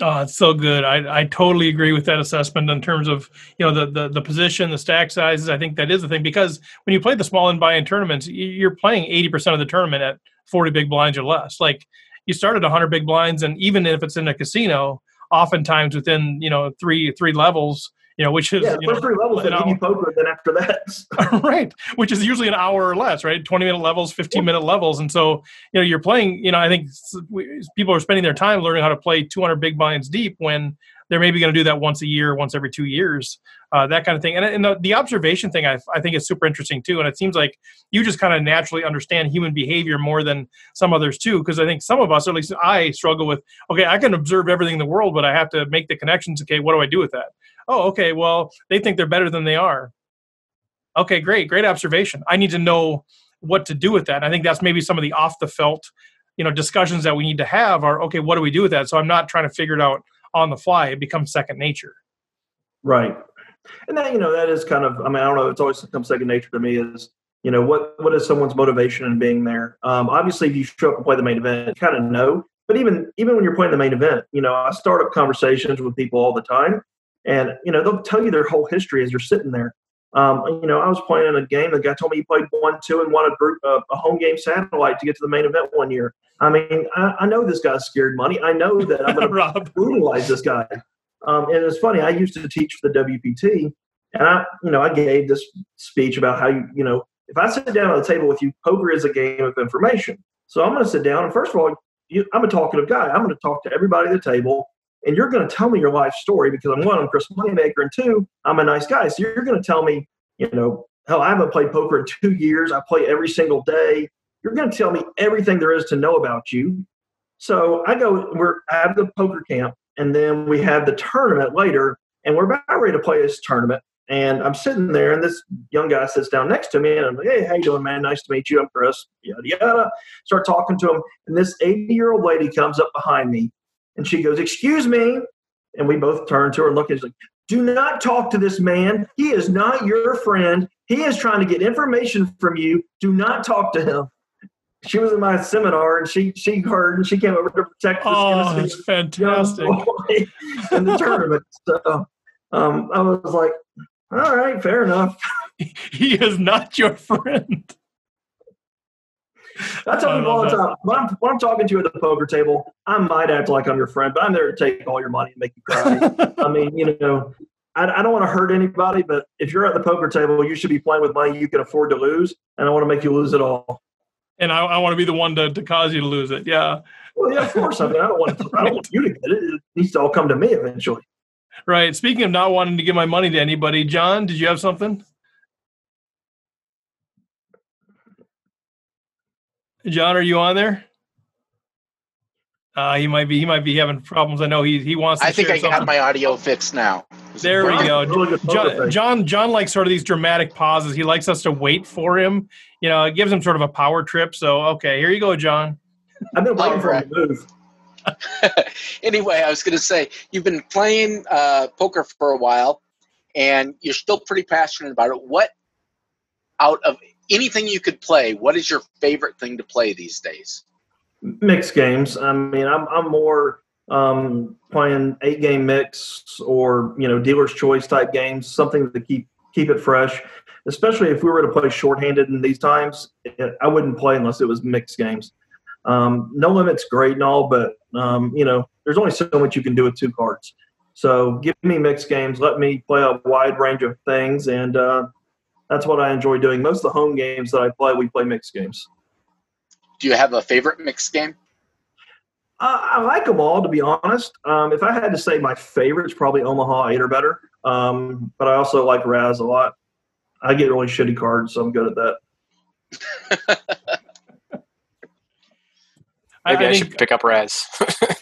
Oh, it's so good. I, I totally agree with that assessment in terms of you know the, the the position, the stack sizes. I think that is the thing because when you play the small and buy-in tournaments, you're playing eighty percent of the tournament at forty big blinds or less. Like you start at hundred big blinds, and even if it's in a casino, oftentimes within you know three three levels, you know, which is yeah, you know, three levels that give you poker. Then after that, *laughs* *laughs* right, which is usually an hour or less, right? Twenty minute levels, fifteen minute levels, and so you know you're playing. You know, I think people are spending their time learning how to play two hundred big blinds deep when they're maybe going to do that once a year, once every two years, uh, that kind of thing. And, and the, the observation thing, I, I think, is super interesting too. And it seems like you just kind of naturally understand human behavior more than some others too. Because I think some of us, or at least I, struggle with okay, I can observe everything in the world, but I have to make the connections. Okay, what do I do with that? oh, okay, well, they think they're better than they are. Okay, great, great observation. I need to know what to do with that. And I think that's maybe some of the off the felt, you know, discussions that we need to have are okay, what do we do with that? So I'm not trying to figure it out on the fly. It becomes second nature. Right. And that, you know, that is kind of, I mean, I don't know, it's always become second nature to me is, you know, what, what is someone's motivation in being there? Um, obviously, if you show up and play the main event, you kind of know. But even even when you're playing the main event, you know, I start up conversations with people all the time, and you know they'll tell you their whole history as you're sitting there. Um, you know, I was playing in a game. The guy told me he played one, two, and won a group, uh, a home game satellite to get to the main event one year. I mean, I, I know this guy's scared money. I know that I'm going *laughs* to brutalize this guy. Um, and it's funny. I used to teach for the WPT, and I, you know, I gave this speech about how you, you know, if I sit down at the table with you, poker is a game of information. So I'm going to sit down and first of all, you, I'm a talkative guy. I'm going to talk to everybody at the table, and you're going to tell me your life story because I'm one, I'm Chris Moneymaker, and two, I'm a nice guy. So you're going to tell me, you know, hell, I haven't played poker in two years. I play every single day. You're going to tell me everything there is to know about you. So I go, we're at the poker camp, and then we have the tournament later, and we're about ready to play this tournament. And I'm sitting there, and this young guy sits down next to me, and I'm like, "Hey, how you doing, man? Nice to meet you. I'm Chris." Yada yada. Start talking to him, and this 80 year old lady comes up behind me, and she goes, "Excuse me," and we both turn to her and look, at her like, "Do not talk to this man. He is not your friend. He is trying to get information from you. Do not talk to him." She was in my seminar, and she she heard, and she came over to protect. This oh, that's fantastic! in the tournament, so um, I was like, all right, fair enough. *laughs* he is not your friend. I tell people all the time when I'm, when I'm talking to you at the poker table, I might act like I'm your friend, but I'm there to take all your money and make you cry. I mean, you know, I, I don't want to hurt anybody, but if you're at the poker table, you should be playing with money you can afford to lose, and I want to make you lose it all. And I, I want to be the one to, to cause you to lose it. Yeah. Well, yeah, of course. I mean, I don't want to, I don't want you to get it. It needs to all come to me eventually. Right. Speaking of not wanting to give my money to anybody, John, did you have something? John, are you on there? Uh, he might be. He might be having problems. I know he he wants. To. I think I something. got my audio fixed now. There we go. John, John, John likes sort of these dramatic pauses. He likes us to wait for him. You know, it gives him sort of a power trip. So, okay, here you go, John. I've been waiting for him to move. *laughs* anyway, I was going to say you've been playing uh, poker for a while, and you're still pretty passionate about it. What out of anything you could play, what is your favorite thing to play these days? Mixed games. I mean, I'm I'm more um, playing eight game mix or you know dealer's choice type games, something to keep keep it fresh. Especially if we were to play shorthanded in these times, I wouldn't play unless it was mixed games. Um, no limit's great and all, but um, you know, there's only so much you can do with two cards. So give me mixed games. Let me play a wide range of things, and uh, that's what I enjoy doing. Most of the home games that I play, we play mixed games. Do you have a favorite mixed game? Uh, I like them all, to be honest. Um, if I had to say my favorite, it's probably Omaha eight or better. Um, but I also like Razz a lot. I get really shitty cards, so I'm good at that. *laughs* Maybe I, I, I think, should pick up Razz.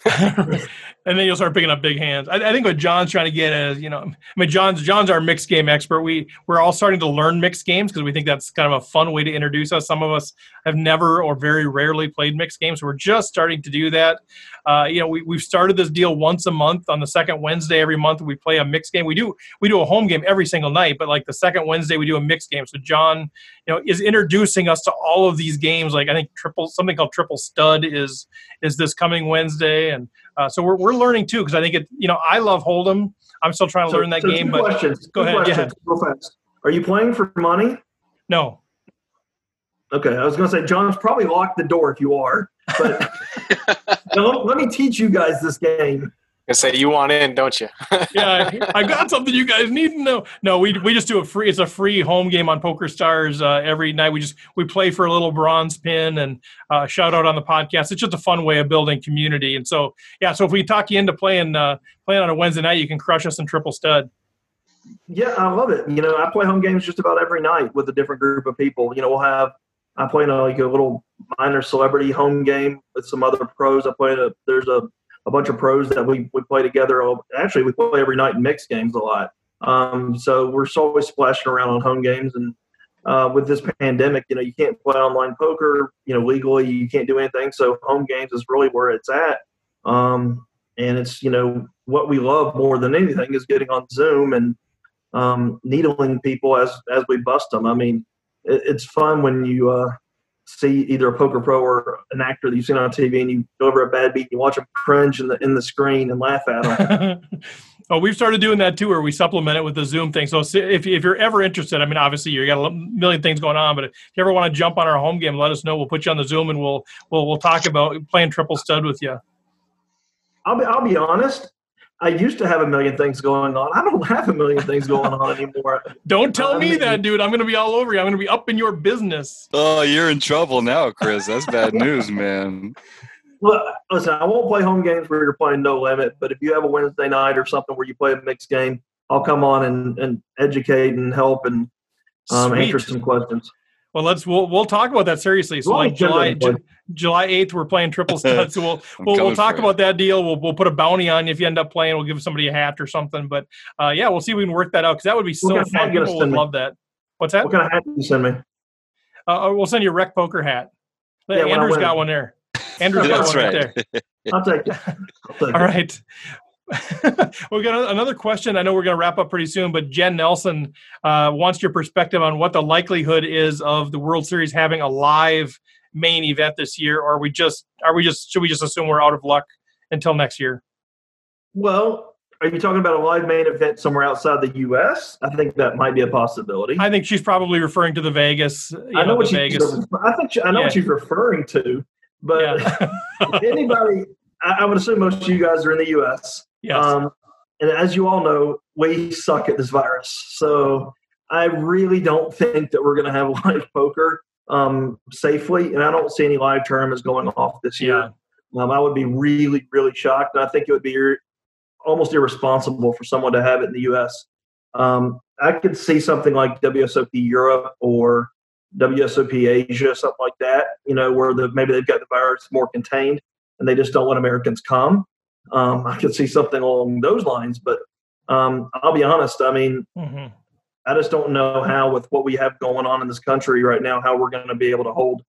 *laughs* *laughs* and then you'll start picking up big hands. I, I, think what John's trying to get is, you know, I mean, John's John's our mixed game expert. We we're all starting to learn mixed games because we think that's kind of a fun way to introduce us. Some of us have never or very rarely played mixed games. So we're just starting to do that. Uh, you know, we we've started this deal once a month on the second Wednesday every month. We play a mixed game. We do we do a home game every single night, but like the second Wednesday we do a mixed game. So John, you know, is introducing us to all of these games. Like I think triple something called triple stud is is this coming Wednesday, and uh, so we're we're learning too because I think it. You know, I love Hold'em. I'm still trying to so, learn that so game. But questions. go ahead. Questions. Yeah. Go fast. Are you playing for money? No. Okay, I was going to say John's probably locked the door if you are. But *laughs* let, let me teach you guys this game. I say you want in, don't you? *laughs* yeah, I got something you guys need to know. No, we we just do a free. It's a free home game on Poker Stars uh, every night. We just we play for a little bronze pin and uh, shout out on the podcast. It's just a fun way of building community. And so yeah, so if we talk you into playing uh, playing on a Wednesday night, you can crush us in triple stud. Yeah, I love it. You know, I play home games just about every night with a different group of people. You know, we'll have I play in a, like a little minor celebrity home game with some other pros. I play in a there's a a bunch of pros that we, we play together. Actually, we play every night in mixed games a lot. Um, so we're always splashing around on home games. And uh, with this pandemic, you know, you can't play online poker, you know, legally. You can't do anything. So home games is really where it's at. Um, and it's, you know, what we love more than anything is getting on Zoom and um, needling people as, as we bust them. I mean, it, it's fun when you, uh, see either a poker pro or an actor that you've seen on TV, and you go over a bad beat, and you watch them cringe in the in the screen and laugh at them. *laughs* oh, we've started doing that too, where we supplement it with the Zoom thing. So if if you're ever interested, I mean, obviously you got a million things going on, but if you ever want to jump on our home game, let us know. We'll put you on the Zoom, and we'll we'll we'll talk about playing triple stud with you. I'll be I'll be honest. I used to have a million things going on. I don't have a million things going on anymore. *laughs* don't tell I me that, dude. I'm going to be all over you. I'm going to be up in your business. Oh, you're in trouble now, Chris. That's bad *laughs* news, man. Well, listen, I won't play home games where you're playing no limit, but if you have a Wednesday night or something where you play a mixed game, I'll come on and, and educate and help and um, answer some questions. Well, let's we'll we'll talk about that seriously. So like July July eighth, we're playing triple *laughs* stud. So we'll we'll, we'll talk about that deal. We'll we'll put a bounty on you if you end up playing. We'll give somebody a hat or something. But uh, yeah, we'll see if we can work that out because that would be so fun. People would me? love that. What's that? What kind of hat do you send me? Uh, uh we'll send you a rec poker hat. Yeah, Andrew's got one there. Andrew's *laughs* got one right, right there. I'll take it. *laughs* I'll take All right. *laughs* we got another question. I know we're going to wrap up pretty soon, but Jen Nelson uh, wants your perspective on what the likelihood is of the World Series having a live main event this year, or are we just are we just should we just assume we're out of luck until next year? Well, are you talking about a live main event somewhere outside the U.S.? I think that might be a possibility. I think she's probably referring to the Vegas. I know, know what she's. Vegas. I think she, I know yeah. what she's referring to, but yeah. *laughs* anybody, I, I would assume most of you guys are in the U.S. Yes. Um, and as you all know, we suck at this virus. So I really don't think that we're going to have live poker um, safely. And I don't see any live tournaments going off this year. Yeah. Um, I would be really, really shocked. And I think it would be ir- almost irresponsible for someone to have it in the U.S. Um, I could see something like WSOP Europe or WSOP Asia, something like that, you know, where the, maybe they've got the virus more contained and they just don't let Americans come. Um, I could see something along those lines, but um, I'll be honest. I mean, mm-hmm. I just don't know how, with what we have going on in this country right now, how we're going to be able to hold,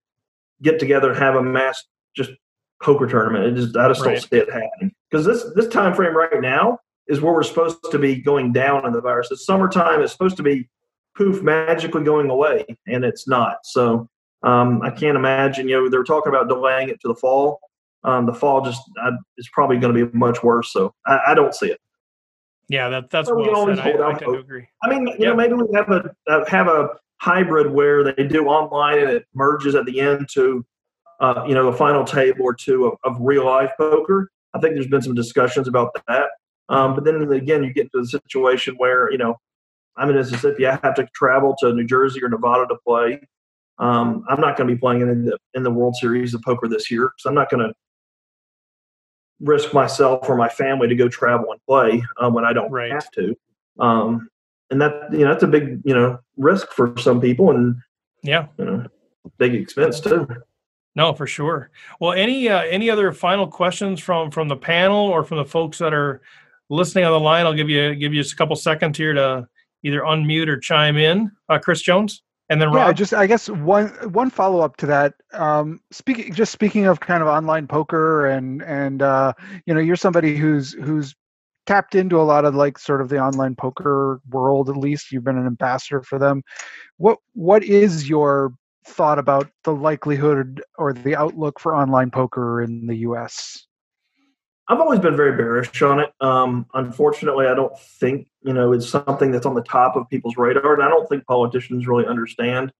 get together, and have a mass just poker tournament. It just I just right. don't see it happening because this this time frame right now is where we're supposed to be going down in the virus. It's summertime. It's supposed to be poof magically going away, and it's not. So um, I can't imagine. You know, they're talking about delaying it to the fall um, the fall just uh, is probably going to be much worse. So I, I, don't see it. Yeah, that, that's so well we said. I, I do agree. I mean, you know, maybe we have a uh, have a hybrid where they do online and it merges at the end to, uh, you know, a final table or two of, of, real life poker. I think there's been some discussions about that. Um, but then again, you get to the situation where you know, I'm in Mississippi. I have to travel to New Jersey or Nevada to play. Um, I'm not going to be playing in the in the World Series of Poker this year, so I'm not going to risk myself or my family to go travel and play um, when I don't right. have to. Um, and that you know that's a big you know risk for some people, and yeah, you know, big expense too. No, for sure. Well, any uh, any other final questions from from the panel or from the folks that are listening on the line? I'll give you give you just a couple seconds here to either unmute or chime in. Uh, Chris Jones. And then Rob? yeah, just I guess one one follow up to that. Um, speaking just speaking of kind of online poker and and uh, you know you're somebody who's who's tapped into a lot of like sort of the online poker world at least you've been an ambassador for them what what is your thought about the likelihood or the outlook for online poker in the us I've always been very bearish on it. Um, unfortunately, I don't think you know it's something that's on the top of people's radar, and I don't think politicians really understand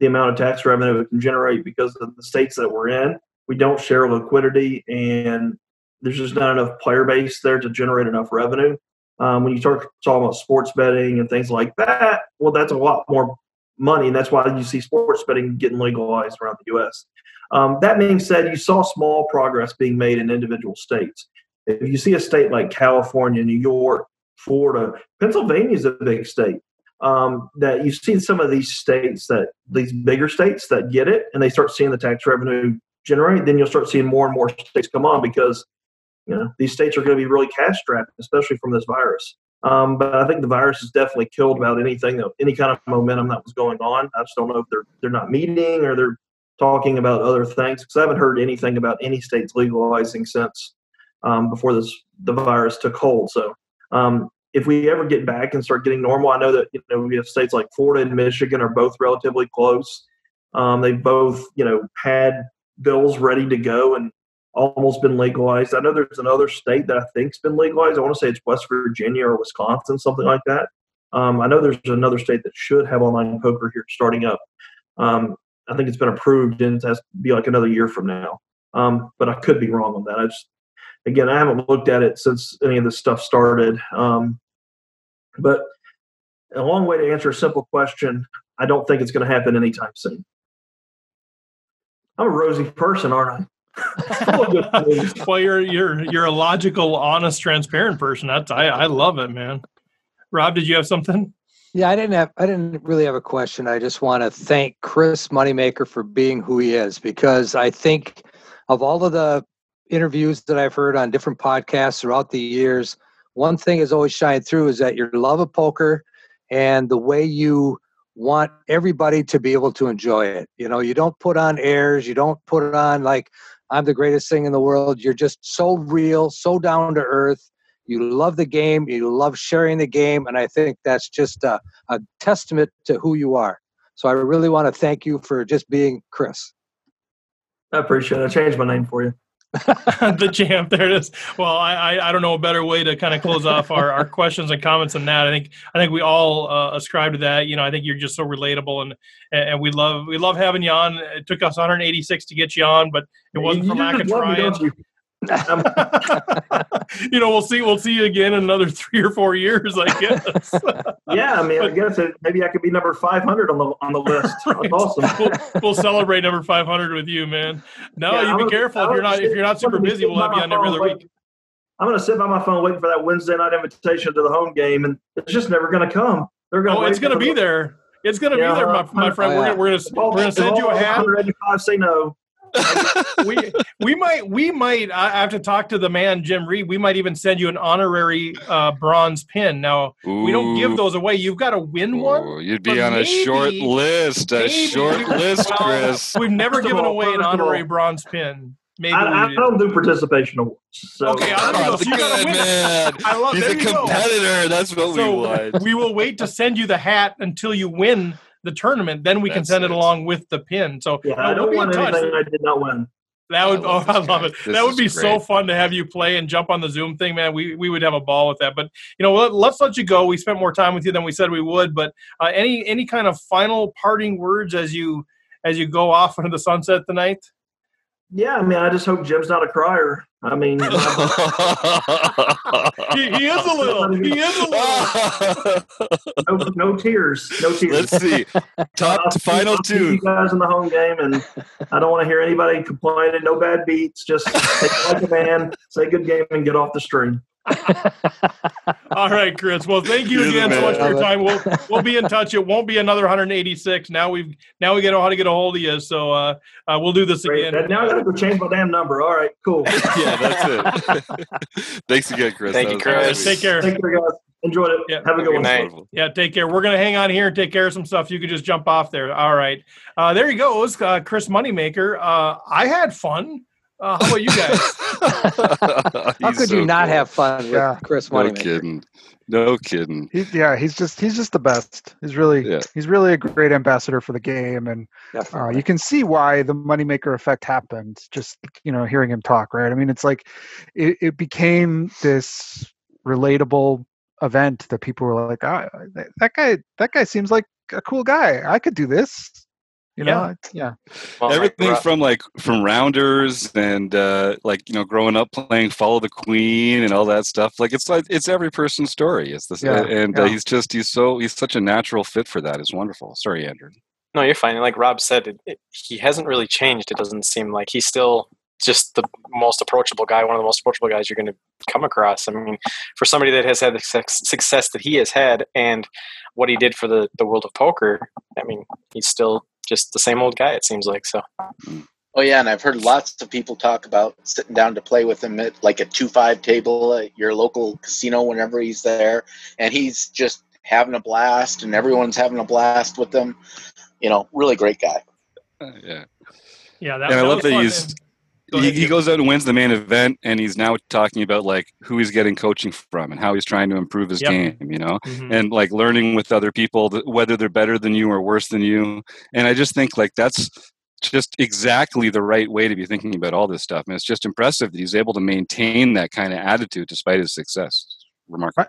the amount of tax revenue it can generate because of the states that we're in. We don't share liquidity, and there's just not enough player base there to generate enough revenue. Um, when you start talking about sports betting and things like that, well, that's a lot more money, and that's why you see sports betting getting legalized around the U.S. Um, that being said, you saw small progress being made in individual states. If you see a state like California, New York, Florida, Pennsylvania is a big state. Um, that you see some of these states that these bigger states that get it and they start seeing the tax revenue generate, then you'll start seeing more and more states come on because you know these states are going to be really cash strapped, especially from this virus. Um, but I think the virus has definitely killed about anything, any kind of momentum that was going on. I just don't know if they're they're not meeting or they're talking about other things because I haven't heard anything about any states legalizing since um, before this the virus took hold. So um, if we ever get back and start getting normal, I know that you know we have states like Florida and Michigan are both relatively close. Um, they've both you know had bills ready to go and almost been legalized. I know there's another state that I think's been legalized. I want to say it's West Virginia or Wisconsin, something like that. Um, I know there's another state that should have online poker here starting up. Um, I think it's been approved and it has to be like another year from now. Um, but I could be wrong on that. I just, again, I haven't looked at it since any of this stuff started. Um, but a long way to answer a simple question. I don't think it's going to happen anytime soon. I'm a rosy person, aren't *laughs* well, you're you're you're a logical, honest, transparent person. That's I I love it, man. Rob, did you have something? Yeah, I didn't have I didn't really have a question. I just want to thank Chris Moneymaker for being who he is because I think of all of the interviews that I've heard on different podcasts throughout the years, one thing has always shined through is that your love of poker and the way you want everybody to be able to enjoy it. You know, you don't put on airs, you don't put it on like I'm the greatest thing in the world. You're just so real, so down to earth. You love the game, you love sharing the game, and I think that's just a, a testament to who you are. So I really want to thank you for just being Chris. I appreciate it. I changed my name for you. *laughs* the champ. There it is. Well, I, I, don't know a better way to kind of close off our, our questions and comments than that. I think I think we all uh, ascribe to that. You know, I think you're just so relatable, and and we love we love having you on. It took us 186 to get you on, but it wasn't you for lack of trying. You know, we'll see. We'll see you again in another three or four years, I guess. yeah, I mean, I guess it, maybe I could be number five hundred on the on the list. Right. Awesome. We'll, we'll, celebrate number five hundred with you, man. No, yeah, you be careful if you're not if you're not super busy. We'll have you on every other week. I'm going to sit by my phone waiting for that Wednesday night invitation to the home game, and it's just never going to come. They're going. Oh, it's going to be there. It's going to yeah, be there, my, my friend. Oh, yeah. We're, we're going to send you a hat. 185 say no. *laughs* we we might we might I have to talk to the man Jim Reed. We might even send you an honorary uh, bronze pin. Now Ooh. we don't give those away. You've got to win one. you'd be on maybe, a short list. A short list, *laughs* Chris. We've never given away an honorary bronze pin. Maybe I, I don't do participation awards. So. Okay, I don't know. So you gotta win. Man. I love, He's a competitor. Go. That's what so we want. We will wait to send you the hat until you win the tournament, then we That's can send it. it. along with the pin. So yeah, I don't want anything I did not win. That would oh, I love *laughs* it. This that would be great. so fun to have you play and jump on the Zoom thing, man. We we would have a ball with that. But you know, let, us let you go. We spent more time with you than we said we would. But uh, any any kind of final parting words as you as you go off *laughs* into the sunset tonight? Yeah, I mean, I just hope Jim's not a crier. I mean, *laughs* he, he, is a little. *laughs* He is a little. *laughs* no, no tears. No tears. Let's see. Top to final two. You guys in the home game, and I don't want to hear anybody complaining. No bad beats. Just take like a man, say good game, and get off the stream. *laughs* All right, Chris. Well, thank you again so much for your time. We'll we'll be in touch. It won't be another 186. Now we've now we get how to get a hold of you. So uh, uh, we'll do this Great. again. Now I got to go change my damn number. All right, cool. *laughs* yeah, that's it. *laughs* Thanks again, Chris. Thank you, Chris. Take care. Take care, guys. Enjoyed it. Yeah. Have a good, good one. Night. Yeah, take care. We're gonna hang on here and take care of some stuff. You could just jump off there. All right. Uh, there he goes, uh, Chris Moneymaker. Uh, I had fun. Uh, how about you guys? *laughs* *laughs* how could so you not cool. have fun with yeah. Chris No kidding. No kidding. He's, yeah, he's just he's just the best. He's really yeah. he's really a great ambassador for the game, and uh, you can see why the moneymaker effect happened. Just you know, hearing him talk, right? I mean, it's like it, it became this relatable event that people were like, oh, that guy, that guy seems like a cool guy. I could do this you know yeah, Well, everything like, from like from rounders and uh like you know growing up playing follow the queen and all that stuff like it's like it's every person's story. It's this yeah, and uh, yeah. Uh, he's just he's so he's such a natural fit for that. It's wonderful. Sorry andrew. No you're fine. Like rob said it, it, he hasn't really changed it doesn't seem like. He's still just the most approachable guy, one of the most approachable guys you're going to come across. I mean, for somebody that has had the success that he has had and what he did for the, the world of poker, I mean, he's still just the same old guy. It seems like so. Oh yeah, and I've heard lots of people talk about sitting down to play with him at like a two five table at your local casino whenever he's there, and he's just having a blast, and everyone's having a blast with him. You know, really great guy. Uh, yeah, yeah. That, and that I love that he's. Go he, he, goes out and wins the main event, and he's now talking about like who he's getting coaching from and how he's trying to improve his yep. game, you know, mm-hmm. and like learning with other people whether they're better than you or worse than you. And I just think like that's just exactly the right way to be thinking about all this stuff. And it's just impressive that he's able to maintain that kind of attitude despite his success. Remarkable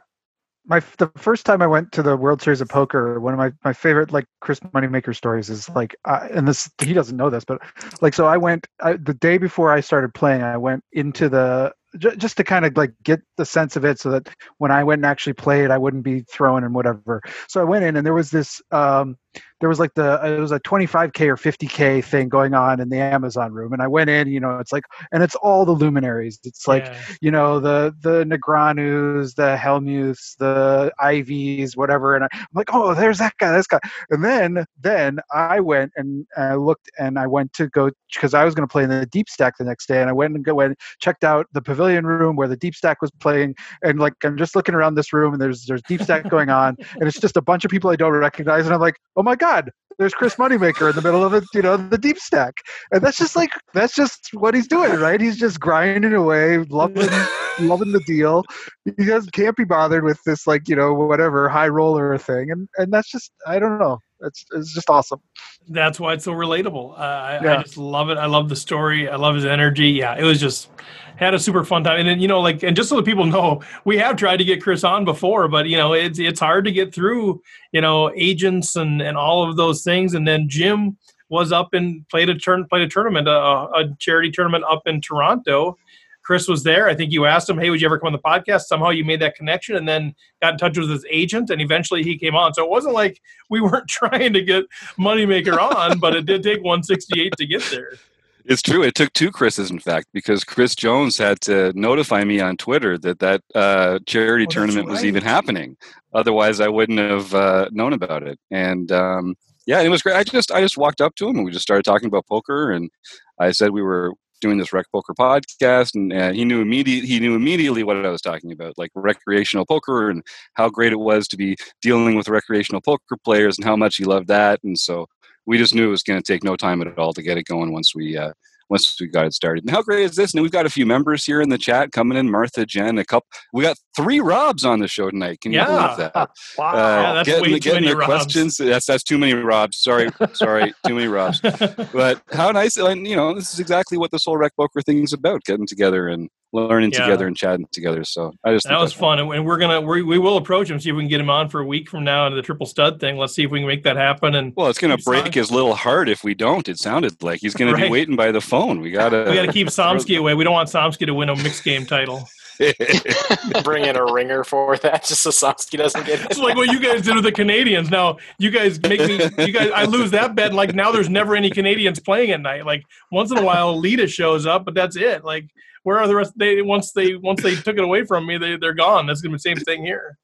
my the first time I went to the World Series of Poker, one of my, my favorite like Chris Moneymaker stories is like, and this he doesn't know this, but like so I went I, the day before I started playing, I went into the j- just to kind of like get the sense of it, so that when I went and actually played, I wouldn't be throwing and whatever. So I went in, and there was this um, there was like the uh, it was a 25k or 50k thing going on in the Amazon room, and I went in. You know, it's like and it's all the luminaries. It's like yeah. you know the the Negreanus, the Hellmuths, the Ivies, whatever. And I, am like, oh, there's that guy, this guy. And then then I went and I looked and I went to go because I was going to play in the deep stack the next day, and I went and go and checked out the pavilion room where the deep stack was playing, and like I'm just looking around this room, and there's there's deep stack going on, and it's just a bunch of people I don't recognize, and I'm like, oh my god, there's Chris Moneymaker in the middle of the you know the deep stack, and that's just like that's just what he's doing, right? He's just grinding away, loving *laughs* loving the deal. He just can't be bothered with this like you know whatever high roller thing, and and that's just I don't know. It's it's just awesome. That's why it's so relatable. Uh, I, yeah. I just love it. I love the story. I love his energy. Yeah, it was just had a super fun time. And then you know, like, and just so that people know, we have tried to get Chris on before, but you know, it's it's hard to get through. You know, agents and and all of those things. And then Jim was up and played a turn played a tournament, a, a charity tournament up in Toronto. Chris was there. I think you asked him, "Hey, would you ever come on the podcast?" Somehow you made that connection, and then got in touch with his agent, and eventually he came on. So it wasn't like we *laughs* weren't trying to get Moneymaker on, but it did take 168 to get there. It's true. It took two Chris's, in fact, because Chris Jones had to notify me on Twitter that that uh, charity oh, tournament right. was even happening. Otherwise, I wouldn't have uh, known about it. And um, yeah, it was great. I just I just walked up to him and we just started talking about poker, and I said we were doing this rec poker podcast and uh, he knew immediate he knew immediately what I was talking about like recreational poker and how great it was to be dealing with recreational poker players and how much he loved that and so we just knew it was going to take no time at all to get it going once we uh, once we got it started. And how great is this? And we've got a few members here in the chat coming in. Martha, Jen, a couple. We got three Robs on the show tonight. Can you yeah. believe that? wow, uh, yeah, that's getting, way too getting many questions. That's that's too many Robs. Sorry, *laughs* sorry, too many Robs. But how nice! And you know, this is exactly what this whole rec poker thing is about: getting together and learning yeah. together and chatting together. So I just that was fun, and we're gonna we we will approach him see if we can get him on for a week from now into the triple stud thing. Let's see if we can make that happen. And well, it's gonna break his little heart if we don't. It sounded like he's gonna right. be waiting by the phone. We gotta we gotta keep *laughs* Somsky away. We don't want Somsky to win a mixed game title. *laughs* Bring in a ringer for that, just so Somsky doesn't get. it. It's like what you guys did with the Canadians. Now you guys make me. You guys, I lose that bet. Like now, there's never any Canadians playing at night. Like once in a while, Lita shows up, but that's it. Like where are the rest? They once they once they took it away from me, they they're gone. That's gonna be the same thing here.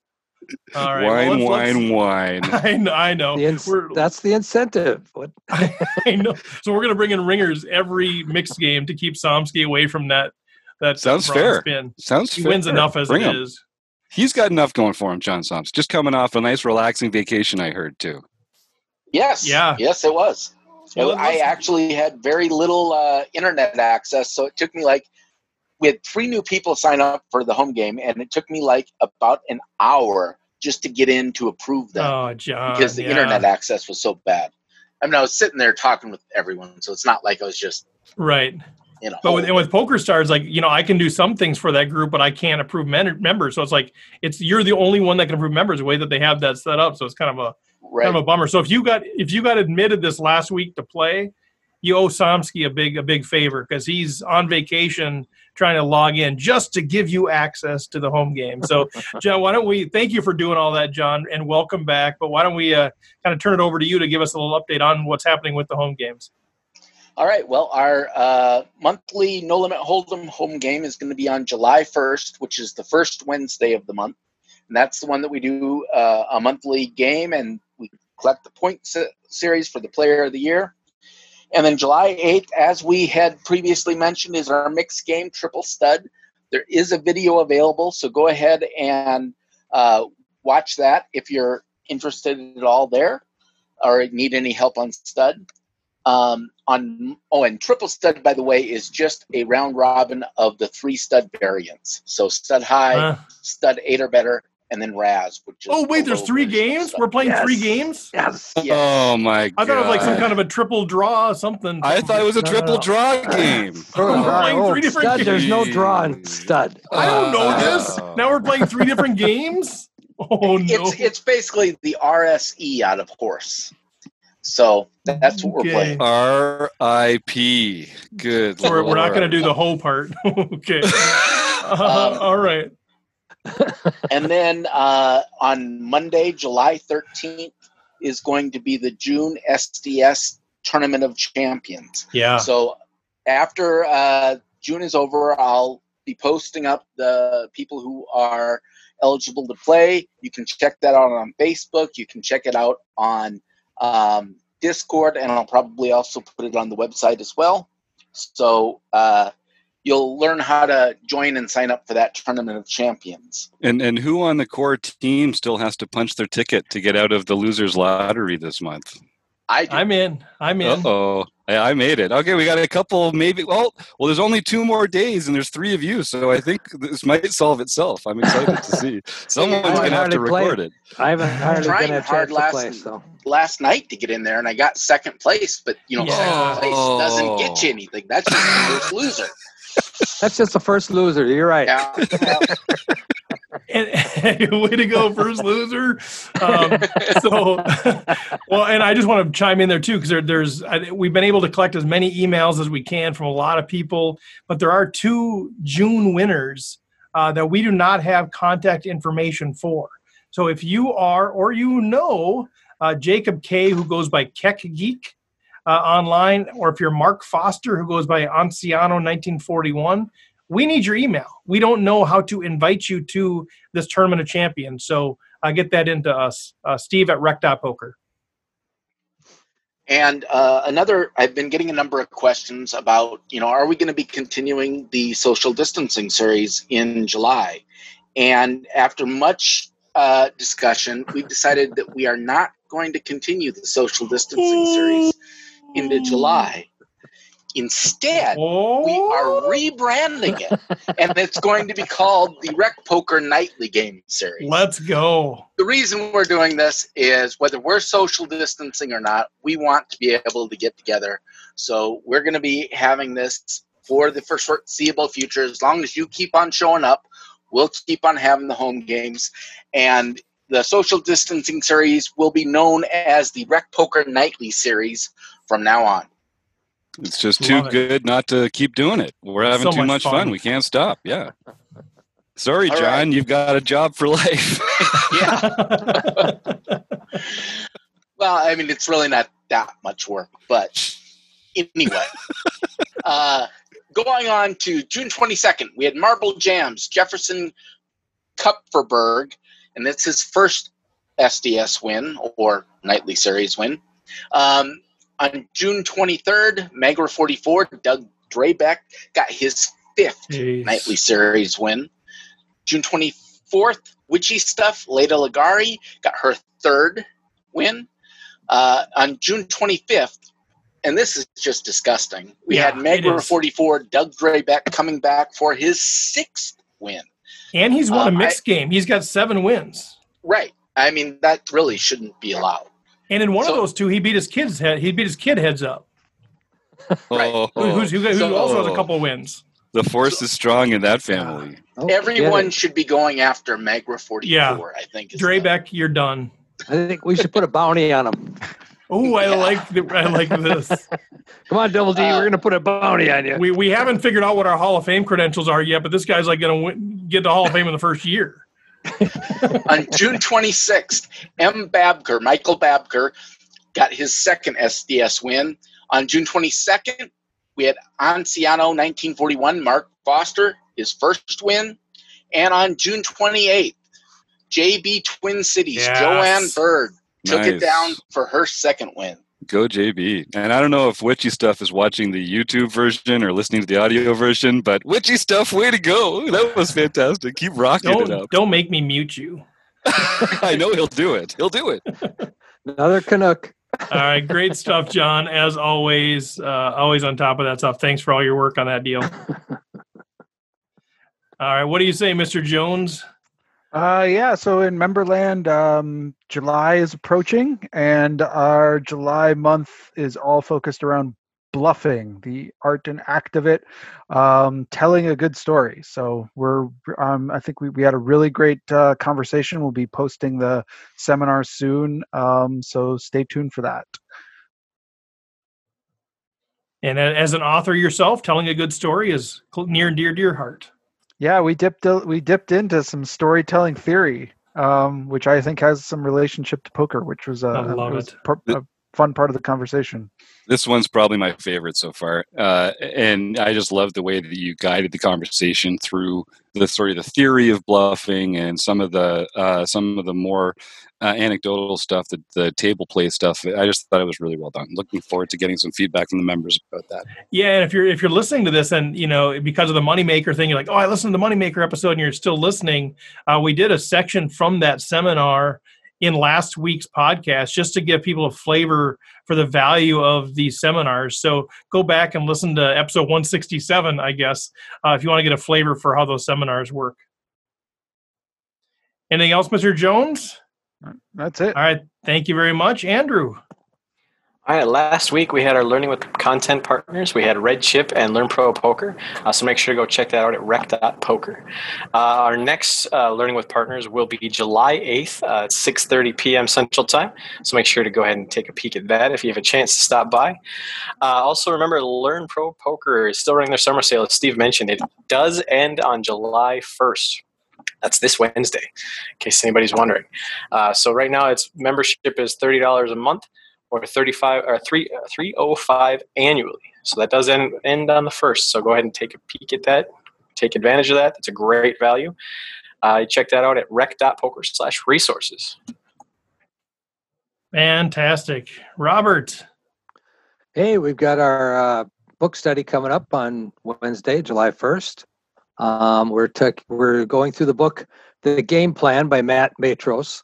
All right, wine, well, let's, wine, let's, wine. *laughs* I know. I know. The that's the incentive. What? *laughs* I know. So we're gonna bring in ringers every mixed game to keep Somsky away from that. That sounds fair. Spin. Sounds he fair. wins enough as bring it him. is. He's got enough going for him, John Somsky. Just coming off a nice, relaxing vacation. I heard too. Yes. Yeah. Yes, it was. Well, I actually had very little uh, internet access, so it took me like we had three new people sign up for the home game, and it took me like about an hour just to get in to approve them. Oh, John, because the yeah. internet access was so bad. I mean, I was sitting there talking with everyone, so it's not like I was just right. You know, but with, and with Poker Stars, like you know, I can do some things for that group, but I can't approve men- members. So it's like it's you're the only one that can approve members the way that they have that set up. So it's kind of a right. kind of a bummer. So if you got if you got admitted this last week to play, you owe Somsky a big a big favor because he's on vacation trying to log in just to give you access to the home game. So, *laughs* John, why don't we thank you for doing all that, John, and welcome back. But why don't we uh, kind of turn it over to you to give us a little update on what's happening with the home games? All right. Well, our uh, monthly No Limit Hold'em home game is going to be on July 1st, which is the first Wednesday of the month. And that's the one that we do uh, a monthly game, and we collect the point series for the player of the year. And then July 8th, as we had previously mentioned, is our mixed game triple stud. There is a video available, so go ahead and uh, watch that if you're interested at all there or need any help on stud. Um, on oh, and triple stud, by the way, is just a round robin of the three stud variants. So stud high, stud eight or better, and then Razz. Which oh wait, there's three games. We're playing yes. three games. Yes. yes. Oh my god! I thought it was like some kind of a triple draw, or something. I thought it was a triple draw *laughs* game. *laughs* we're playing oh, three different stud, games. There's no draw in stud. I don't know uh, this. Now we're playing three different games. *laughs* Oh no! It's it's basically the RSE out of horse. So that's what okay. we're playing. R.I.P. Good. So we're, we're, not going to do the whole part. okay. Uh, um, all right and then uh, on Monday, July 13th, is going to be the June SDS Tournament of Champions. Yeah. So after uh, June is over, I'll be posting up the people who are eligible to play. You can check that out on Facebook. You can check it out on um, Discord, and I'll probably also put it on the website as well. So uh, you'll learn how to join and sign up for that tournament of champions. And and who on the core team still has to punch their ticket to get out of the losers lottery this month? I do. I'm in. I'm in. Oh, I made it. Okay, we got a couple. Maybe. Well, well, there's only two more days, and there's three of you, so I think this might solve itself. I'm excited to see. *laughs* Someone's gonna have to record it. I haven't hardly trying been a hard last- play, so last night to get in there, and I got second place. But you know, Yeah. second place Oh. doesn't get you oh. anything. That's just the first loser. *laughs* that's just the first loser. You're right. Yeah, yeah. *laughs* And, *laughs* way to go, first loser. Um, so, *laughs* well, and I just want to chime in there too because there, there's I, we've been able to collect as many emails as we can from a lot of people, but there are two June winners uh, that we do not have contact information for. So if you are or you know uh, Jacob K, who goes by Keck Geek uh, online, or if you're Mark Foster, who goes by Anciano 1941, we need your email. We don't know how to invite you to this tournament of champions. So uh, get that into us, uh, Steve at Rec.poker. And uh, another, I've been getting a number of questions about, you know, are we going to be continuing the social distancing series in July? And after much uh, discussion, we've decided that we are not going to continue the social distancing series into July. Instead, Oh, we are oh. rebranding it, and it's going to be called the Rec Poker Nightly Game Series. let's go. the reason we're doing this is whether we're social distancing or not, we want to be able to get together. So we're going to be having this for the foreseeable future. As long as you keep on showing up, we'll keep on having the home games. And the social distancing series will be known as the Rec Poker Nightly series from now on. It's just too it. good not to keep doing it. We're having So too much much fun. fun. We can't stop. Yeah. *laughs* Sorry, All John. right. You've got a job for life. *laughs* Yeah. *laughs* Well, I mean, it's really not that much work, but anyway. uh, going on to June 22nd, we had Marble Jams, Jefferson Kupferberg, and that's his first SDS win or nightly series win. Um, on June 23rd, Magra 44, Doug Drabeck got his fifth Jeez. nightly series win. June 24th, Witchy Stuff, Leda Lagari got her third win. Uh, on June 25th, and this is just disgusting, we Yeah, had Magra 44, Doug Drabeck coming back for his sixth win. And he's won Um, a mixed game. He's got seven wins. Right. I mean, that really shouldn't be allowed. And in one So- of those two, he beat his kid's head. He beat his kid heads up. Right. Oh, Who, who's, who, who So- also has a couple wins. the force is strong in that family. Oh, Everyone should be going after Magra 44, Yeah. I think. is the- Drebeck, you're done. I think we should put a bounty on him. *laughs* Oh, I Yeah. like the, I like this. *laughs* Come on, Double D. Uh, we're gonna put a bounty on you. We we haven't figured out what our Hall of Fame credentials are yet, but this guy's like going to win, get the Hall of Fame in the first year. On June 26th, M. Babker, Michael Babker, got his second SDS win. On June 22nd, we had Anciano 1941, Mark Foster, his first win. And on June 28th, JB Twin Cities, Yes. Joanne Bird, took it down for her second win. Go JB. And I don't know if Witchy Stuff is watching the YouTube version or listening to the audio version, but Witchy Stuff, way to go. That was fantastic. Keep rocking it Don't up. don't make me mute you. *laughs* I know he'll do it. He'll do it. *laughs* Another Canuck. *laughs* All right, great stuff, John. As always, uh, always on top of that stuff. Thanks for all your work on that deal. All right, what do you say, Mr. Jones? Uh, yeah. So in Memberland, um, July is approaching, and our July month is all focused around bluffing, the art and act of it, um, telling a good story. So we're, um, I think we, we had a really great uh, conversation. We'll be posting the seminar soon, um, so stay tuned for that. And as an author yourself, telling a good story is near and dear to your heart. Yeah, we dipped we dipped into some storytelling theory. um, which I think has some relationship to poker, which was, uh, was it. A fun part of the conversation. This one's probably my favorite so far, uh, and I just love the way that you guided the conversation through the sort of the theory of bluffing and some of the uh, some of the more uh, anecdotal stuff, the, the table play stuff. I just thought it was really well done. Looking forward to getting some feedback from the members about that. Yeah, and if you're if you're listening to this and you know because of the moneymaker thing, you're like, oh, I listened to the moneymaker episode, and you're still listening. Uh, we did a section from that seminar in last week's podcast just to give people a flavor for the value of these seminars. So go back and listen to episode 167, I guess, uh, if you want to get a flavor for how those seminars work. Anything else, Mr. Jones? That's it. All right. Thank you very much, Andrew. All right, last week we had our Learning with Content partners. We had Red Chip and Learn Pro Poker. Uh, so make sure to go check that out at rec.poker. Uh, our next uh, Learning with Partners will be July 8th uh, at 6.30 p.m. Central Time. So make sure to go ahead and take a peek at that if you have a chance to stop by. Uh, also remember, Learn Pro Poker is still running their summer sale, as Steve mentioned. It does end on July 1st. That's this Wednesday, in case anybody's wondering. Uh, so right now, its membership is $30 a month or 35 or 3 305 annually. So that does end, end on the first. So go ahead and take a peek at that. Take advantage of that. It's a great value. Uh, check that out at rec.poker slash resources. Fantastic. Robert. Hey, we've got our uh, book study coming up on Wednesday, July 1st. Um, we're, t- we're going through the book, The Game Plan by Matt Matros.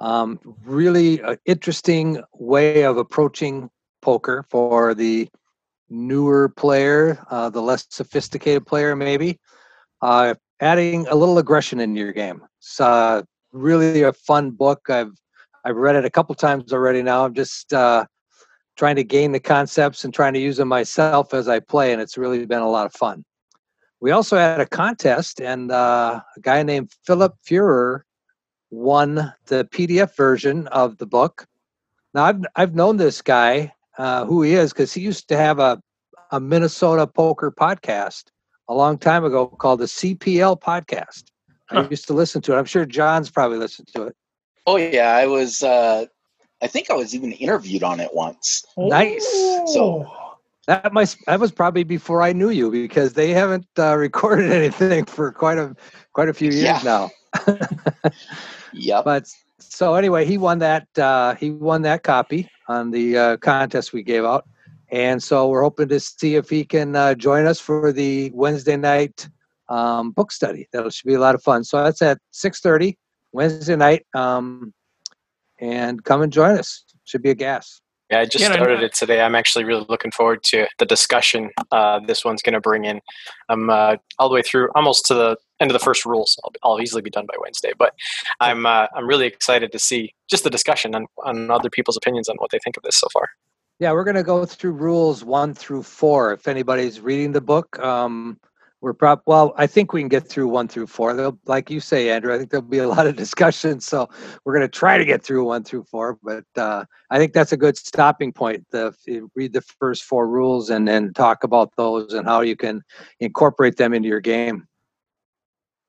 Um, really interesting way of approaching poker for the newer player, uh, the less sophisticated player, maybe. Uh, adding a little aggression in your game. It's uh, really a fun book. I've I've read it a couple times already. Now I'm just uh, trying to gain the concepts and trying to use them myself as I play, and it's really been a lot of fun. We also had a contest, and uh, a guy named Philip Fuhrer won the PDF version of the book. Now I've I've known this guy uh, who he is because he used to have a a Minnesota poker podcast a long time ago called the CPL podcast. Huh. I used to listen to it. I'm sure John's probably listened to it. Oh yeah, I was. Uh, I think I was even interviewed on it once. Nice. So that must that was probably before I knew you because they haven't uh, *laughs* recorded anything for quite a quite a few years yeah. now. Yep. But so anyway, he won that. Uh, he won that copy on the uh, contest we gave out, and so we're hoping to see if he can uh, join us for the Wednesday night um, book study. That should be a lot of fun. So that's at six thirty Wednesday night, um, and come and join us. Should be a gas. Yeah, I just started it today. I'm actually really looking forward to the discussion uh, this one's going to bring in. I'm uh, all the way through, almost to the end of the first rules. I'll, I'll easily be done by Wednesday, but I'm uh, I'm really excited to see just the discussion on, on other people's opinions on what they think of this so far. Yeah, we're going to go through rules one through four. If anybody's reading the book, um, we're prob well i think we can get through one through four. They'll, like you say andrew i think there'll be a *laughs* lot of discussion so we're going to try to get through one through four but uh, i think that's a good stopping point the read the first four rules and then talk about those and how you can incorporate them into your game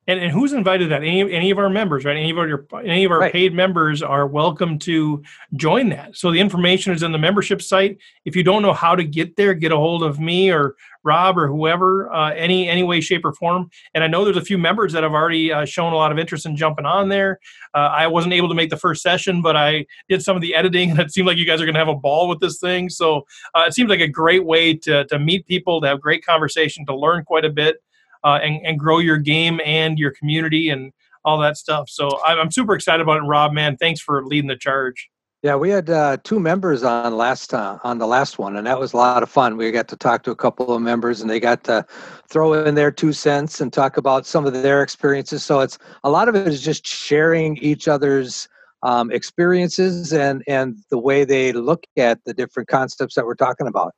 and, and who's invited that? Any any of our members, right? Any of our any of our right. paid members are welcome to join that. So the information is in the membership site. If you don't know how to get there, get a hold of me or Rob or whoever, uh, any any way, shape, or form. And I know there's a few members that have already uh, shown a lot of interest in jumping on there. Uh, I wasn't able to make the first session, but I did some of the editing, *laughs* and it seemed like you guys are going to have a ball with this thing. So uh, it seems like a great way to to meet people, to have great conversation, to learn quite a bit uh, and, and grow your game and your community and all that stuff. So I'm super excited about it. Rob, man, thanks for leading the charge. Yeah, we had uh, two members on last uh, on the last one, and that was a lot of fun. We got to talk to a couple of members, and they got to throw in their two cents and talk about some of their experiences. So it's a lot of it is just sharing each other's um, experiences and and the way they look at the different concepts that we're talking about.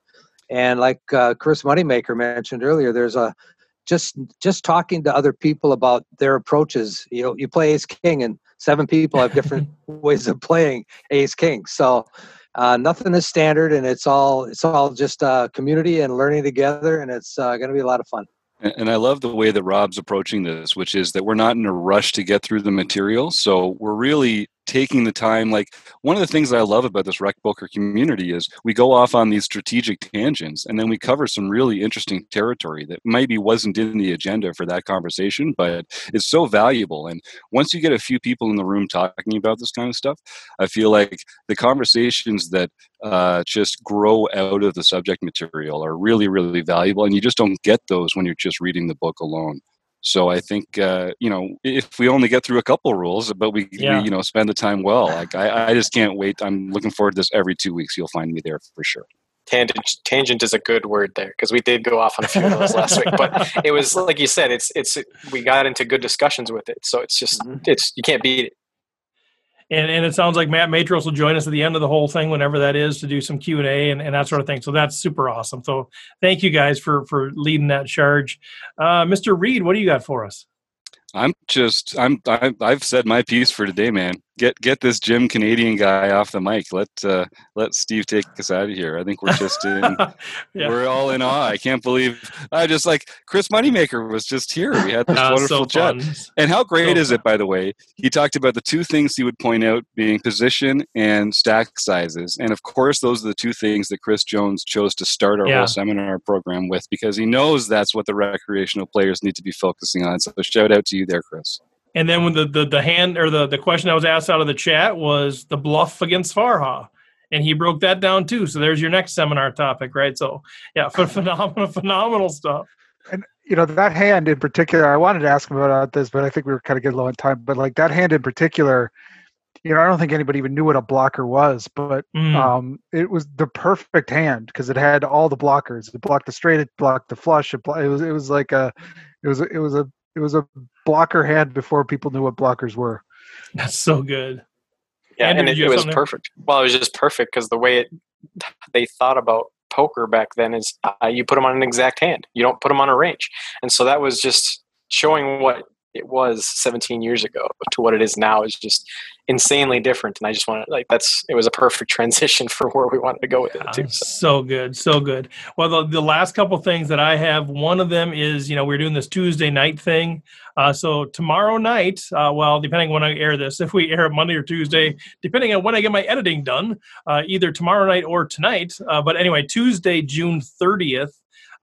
And like uh, Chris Moneymaker mentioned earlier, there's a just just talking to other people about their approaches. You know you play ace king and seven people have different *laughs* ways of playing ace king. So uh, nothing is standard and it's all it's all just uh, community and learning together and it's uh, going to be a lot of fun. And I love the way that Rob's approaching this, which is that we're not in a rush to get through the material. So we're really taking the time like one of the things that i love about this rec poker community is we go off on these strategic tangents and then we cover some really interesting territory that maybe wasn't in the agenda for that conversation but it's so valuable and once you get a few people in the room talking about this kind of stuff i feel like the conversations that uh, just grow out of the subject material are really really valuable and you just don't get those when you're just reading the book alone so I think uh, you know if we only get through a couple rules, but we, yeah. we you know spend the time well. Like I, I just can't wait. I'm looking forward to this every two weeks. You'll find me there for sure. Tangent, tangent is a good word there because we did go off on a few of those last week, but it was like you said, it's it's we got into good discussions with it, so it's just mm-hmm. it's you can't beat it and and it sounds like Matt Matros will join us at the end of the whole thing, whenever that is, to do some Q and A and that sort of thing. So that's super awesome. So thank you guys for for leading that charge, uh, Mr. Reed. What do you got for us? I'm just I'm I've said my piece for today, man get get this Jim Canadian guy off the mic. Let uh, let Steve take us out of here. I think we're just in. *laughs* yeah. We're all in awe. I can't believe. I just like Chris Moneymaker was just here. We had this uh, wonderful so chat. And how great so is it, by the way? He talked about the two things he would point out being position and stack sizes, and of course, those are the two things that Chris Jones chose to start our yeah. whole seminar program with because he knows that's what the recreational players need to be focusing on. So shout out to you there, Chris. And then when the, the, the hand or the, the question I was asked out of the chat was the bluff against Farha. And he broke that down too. So there's your next seminar topic, right? So yeah, *laughs* phenomenal, phenomenal stuff. And you know that hand in particular, I wanted to ask him about this, but I think we were kind of getting low on time. But like that hand in particular, you know, I don't think anybody even knew what a blocker was, but mm. um, it was the perfect hand because it had all the blockers. It blocked the straight, it blocked the flush. It, it was it was like a, it was it was a it was a blocker had before people knew what blockers were. That's so good. Yeah, and, and it, it was perfect. Well, it was just perfect because the way it they thought about poker back then is uh, you put them on an exact hand. You don't put them on a range, and so that was just showing what it was 17 years ago to what it is now is just insanely different. And i just wanted like that's it was a perfect *laughs* transition for where we wanted to go with it too. So, so good so good. Well the, the last couple things that i have one of them is you know we're doing this tuesday night thing. Uh, so tomorrow night uh, well depending when i air this *laughs* if we air monday or tuesday depending on when i get my editing done uh, either tomorrow night or tonight. Uh, but anyway tuesday june 30th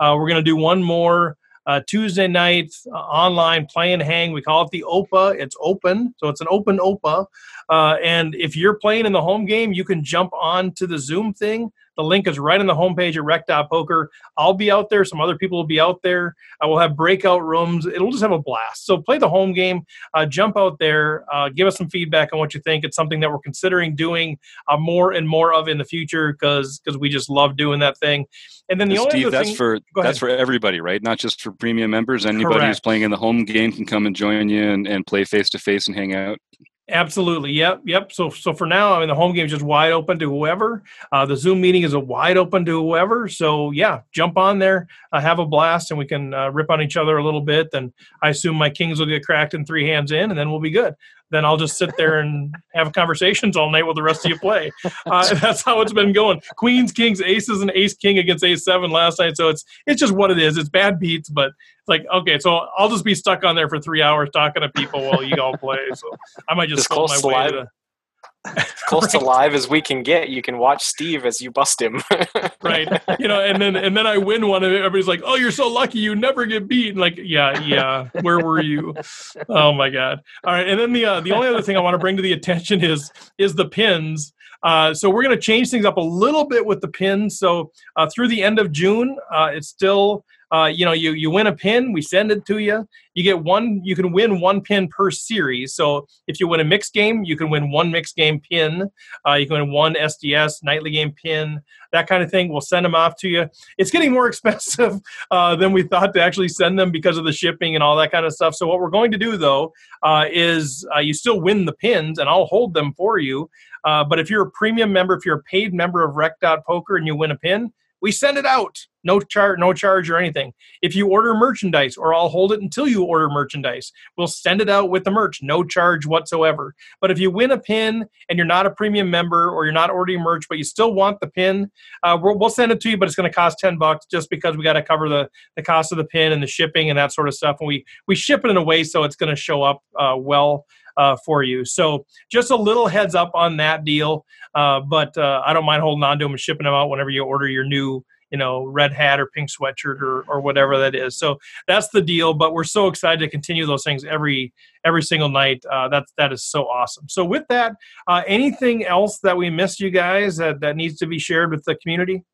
uh, we're going to do one more uh, Tuesday night uh, online play and hang. We call it the OPA. It's open, so it's an open OPA. Uh, and if you're playing in the home game, you can jump on to the Zoom thing. The link is right on the homepage at rec.poker. I'll be out there. Some other people will be out there. I will have breakout rooms. It'll just have a blast. So play the home game. Uh, jump out there. Uh, give us some feedback on what you think. It's something that we're considering doing uh, more and more of in the future because because we just love doing that thing. And then the only Steve, that's thing, for that's for everybody, right? Not just for premium members. Anybody Correct. who's playing in the home game can come and join you and, and play face to face and hang out. Absolutely. Yep. Yep. So so for now, I mean, the home game is just wide open to whoever. Uh, the Zoom meeting is a wide open to whoever. So yeah, jump on there, uh, have a blast, and we can uh, rip on each other a little bit. And I assume my kings will get cracked in three hands in, and then we'll be good then I'll just sit there and have conversations all night while the rest of you play. Uh, *laughs* that's how it's been going. Queens, kings, aces, and ace king against ace seven last night. So it's it's just what it is. It's bad beats, but it's like okay. So I'll just be stuck on there for three hours talking to people while you all play. So I might just close my way to *laughs* close right. to live as we can get. You can watch Steve as you bust him. *laughs* right. You know, and then and then I win one, and everybody's like, "Oh, you're so lucky! You never get beat." And like, yeah, yeah. Where were you? Oh my god! All right. And then the uh, the only other thing I want to bring to the attention is is the pins. Uh, so we're going to change things up a little bit with the pins. So uh, through the end of June, uh, it's still uh, you know, you you win a pin, we send it to you. You get one. You can win one pin per series. So if you win a mixed game, you can win one mixed game pin. Uh, you can win one SDS nightly game pin. That kind of thing. We'll send them off to you. It's getting more *laughs* expensive uh, than we thought to actually send them because of the shipping and all that kind of stuff. So what we're going to do though uh, is uh, you still win the pins, and I'll hold them for you. Uh, but if you're a premium member, if you're a paid member of Rec Poker and you win a pin, we send it out no charge no charge or anything if you order merchandise or i'll hold it until you order merchandise we'll send it out with the merch no charge whatsoever but if you win a pin and you're not a premium member or you're not ordering merch but you still want the pin uh, we'll, we'll send it to you but it's going to cost 10 bucks just because we got to cover the, the cost of the pin and the shipping and that sort of stuff and we we ship it in a way so it's going to show up uh, well uh, for you. So just a little heads up on that deal. Uh, but uh, I don't mind holding on to them and shipping them out whenever you order your new you know red hat or pink sweatshirt or, or whatever that is. So that's the deal but we're so excited to continue those things every every single night. Uh, that's that is so awesome. So with that uh, anything else that we missed you guys that, that needs to be shared with the community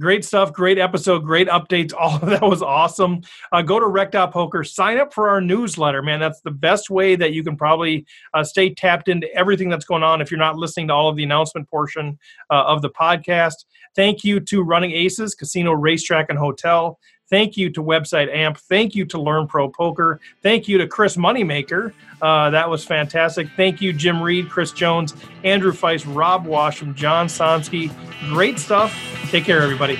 Great stuff, great episode, great updates. *laughs* All of that was awesome. Uh, go to Rec.Poker, sign up for our newsletter, man. That's the best way that you can probably uh, stay tapped into everything that's going on if you're not listening to all of the announcement portion uh, of the podcast. Thank you to Running Aces, Casino, Racetrack, and Hotel. Thank you to Website Amp. Thank you to Learn Pro Poker. Thank you to Chris Moneymaker. Uh, that was fantastic. Thank you, Jim Reed, Chris Jones, Andrew Feist, Rob Washam, John Sonsky. Great stuff. Take care, everybody.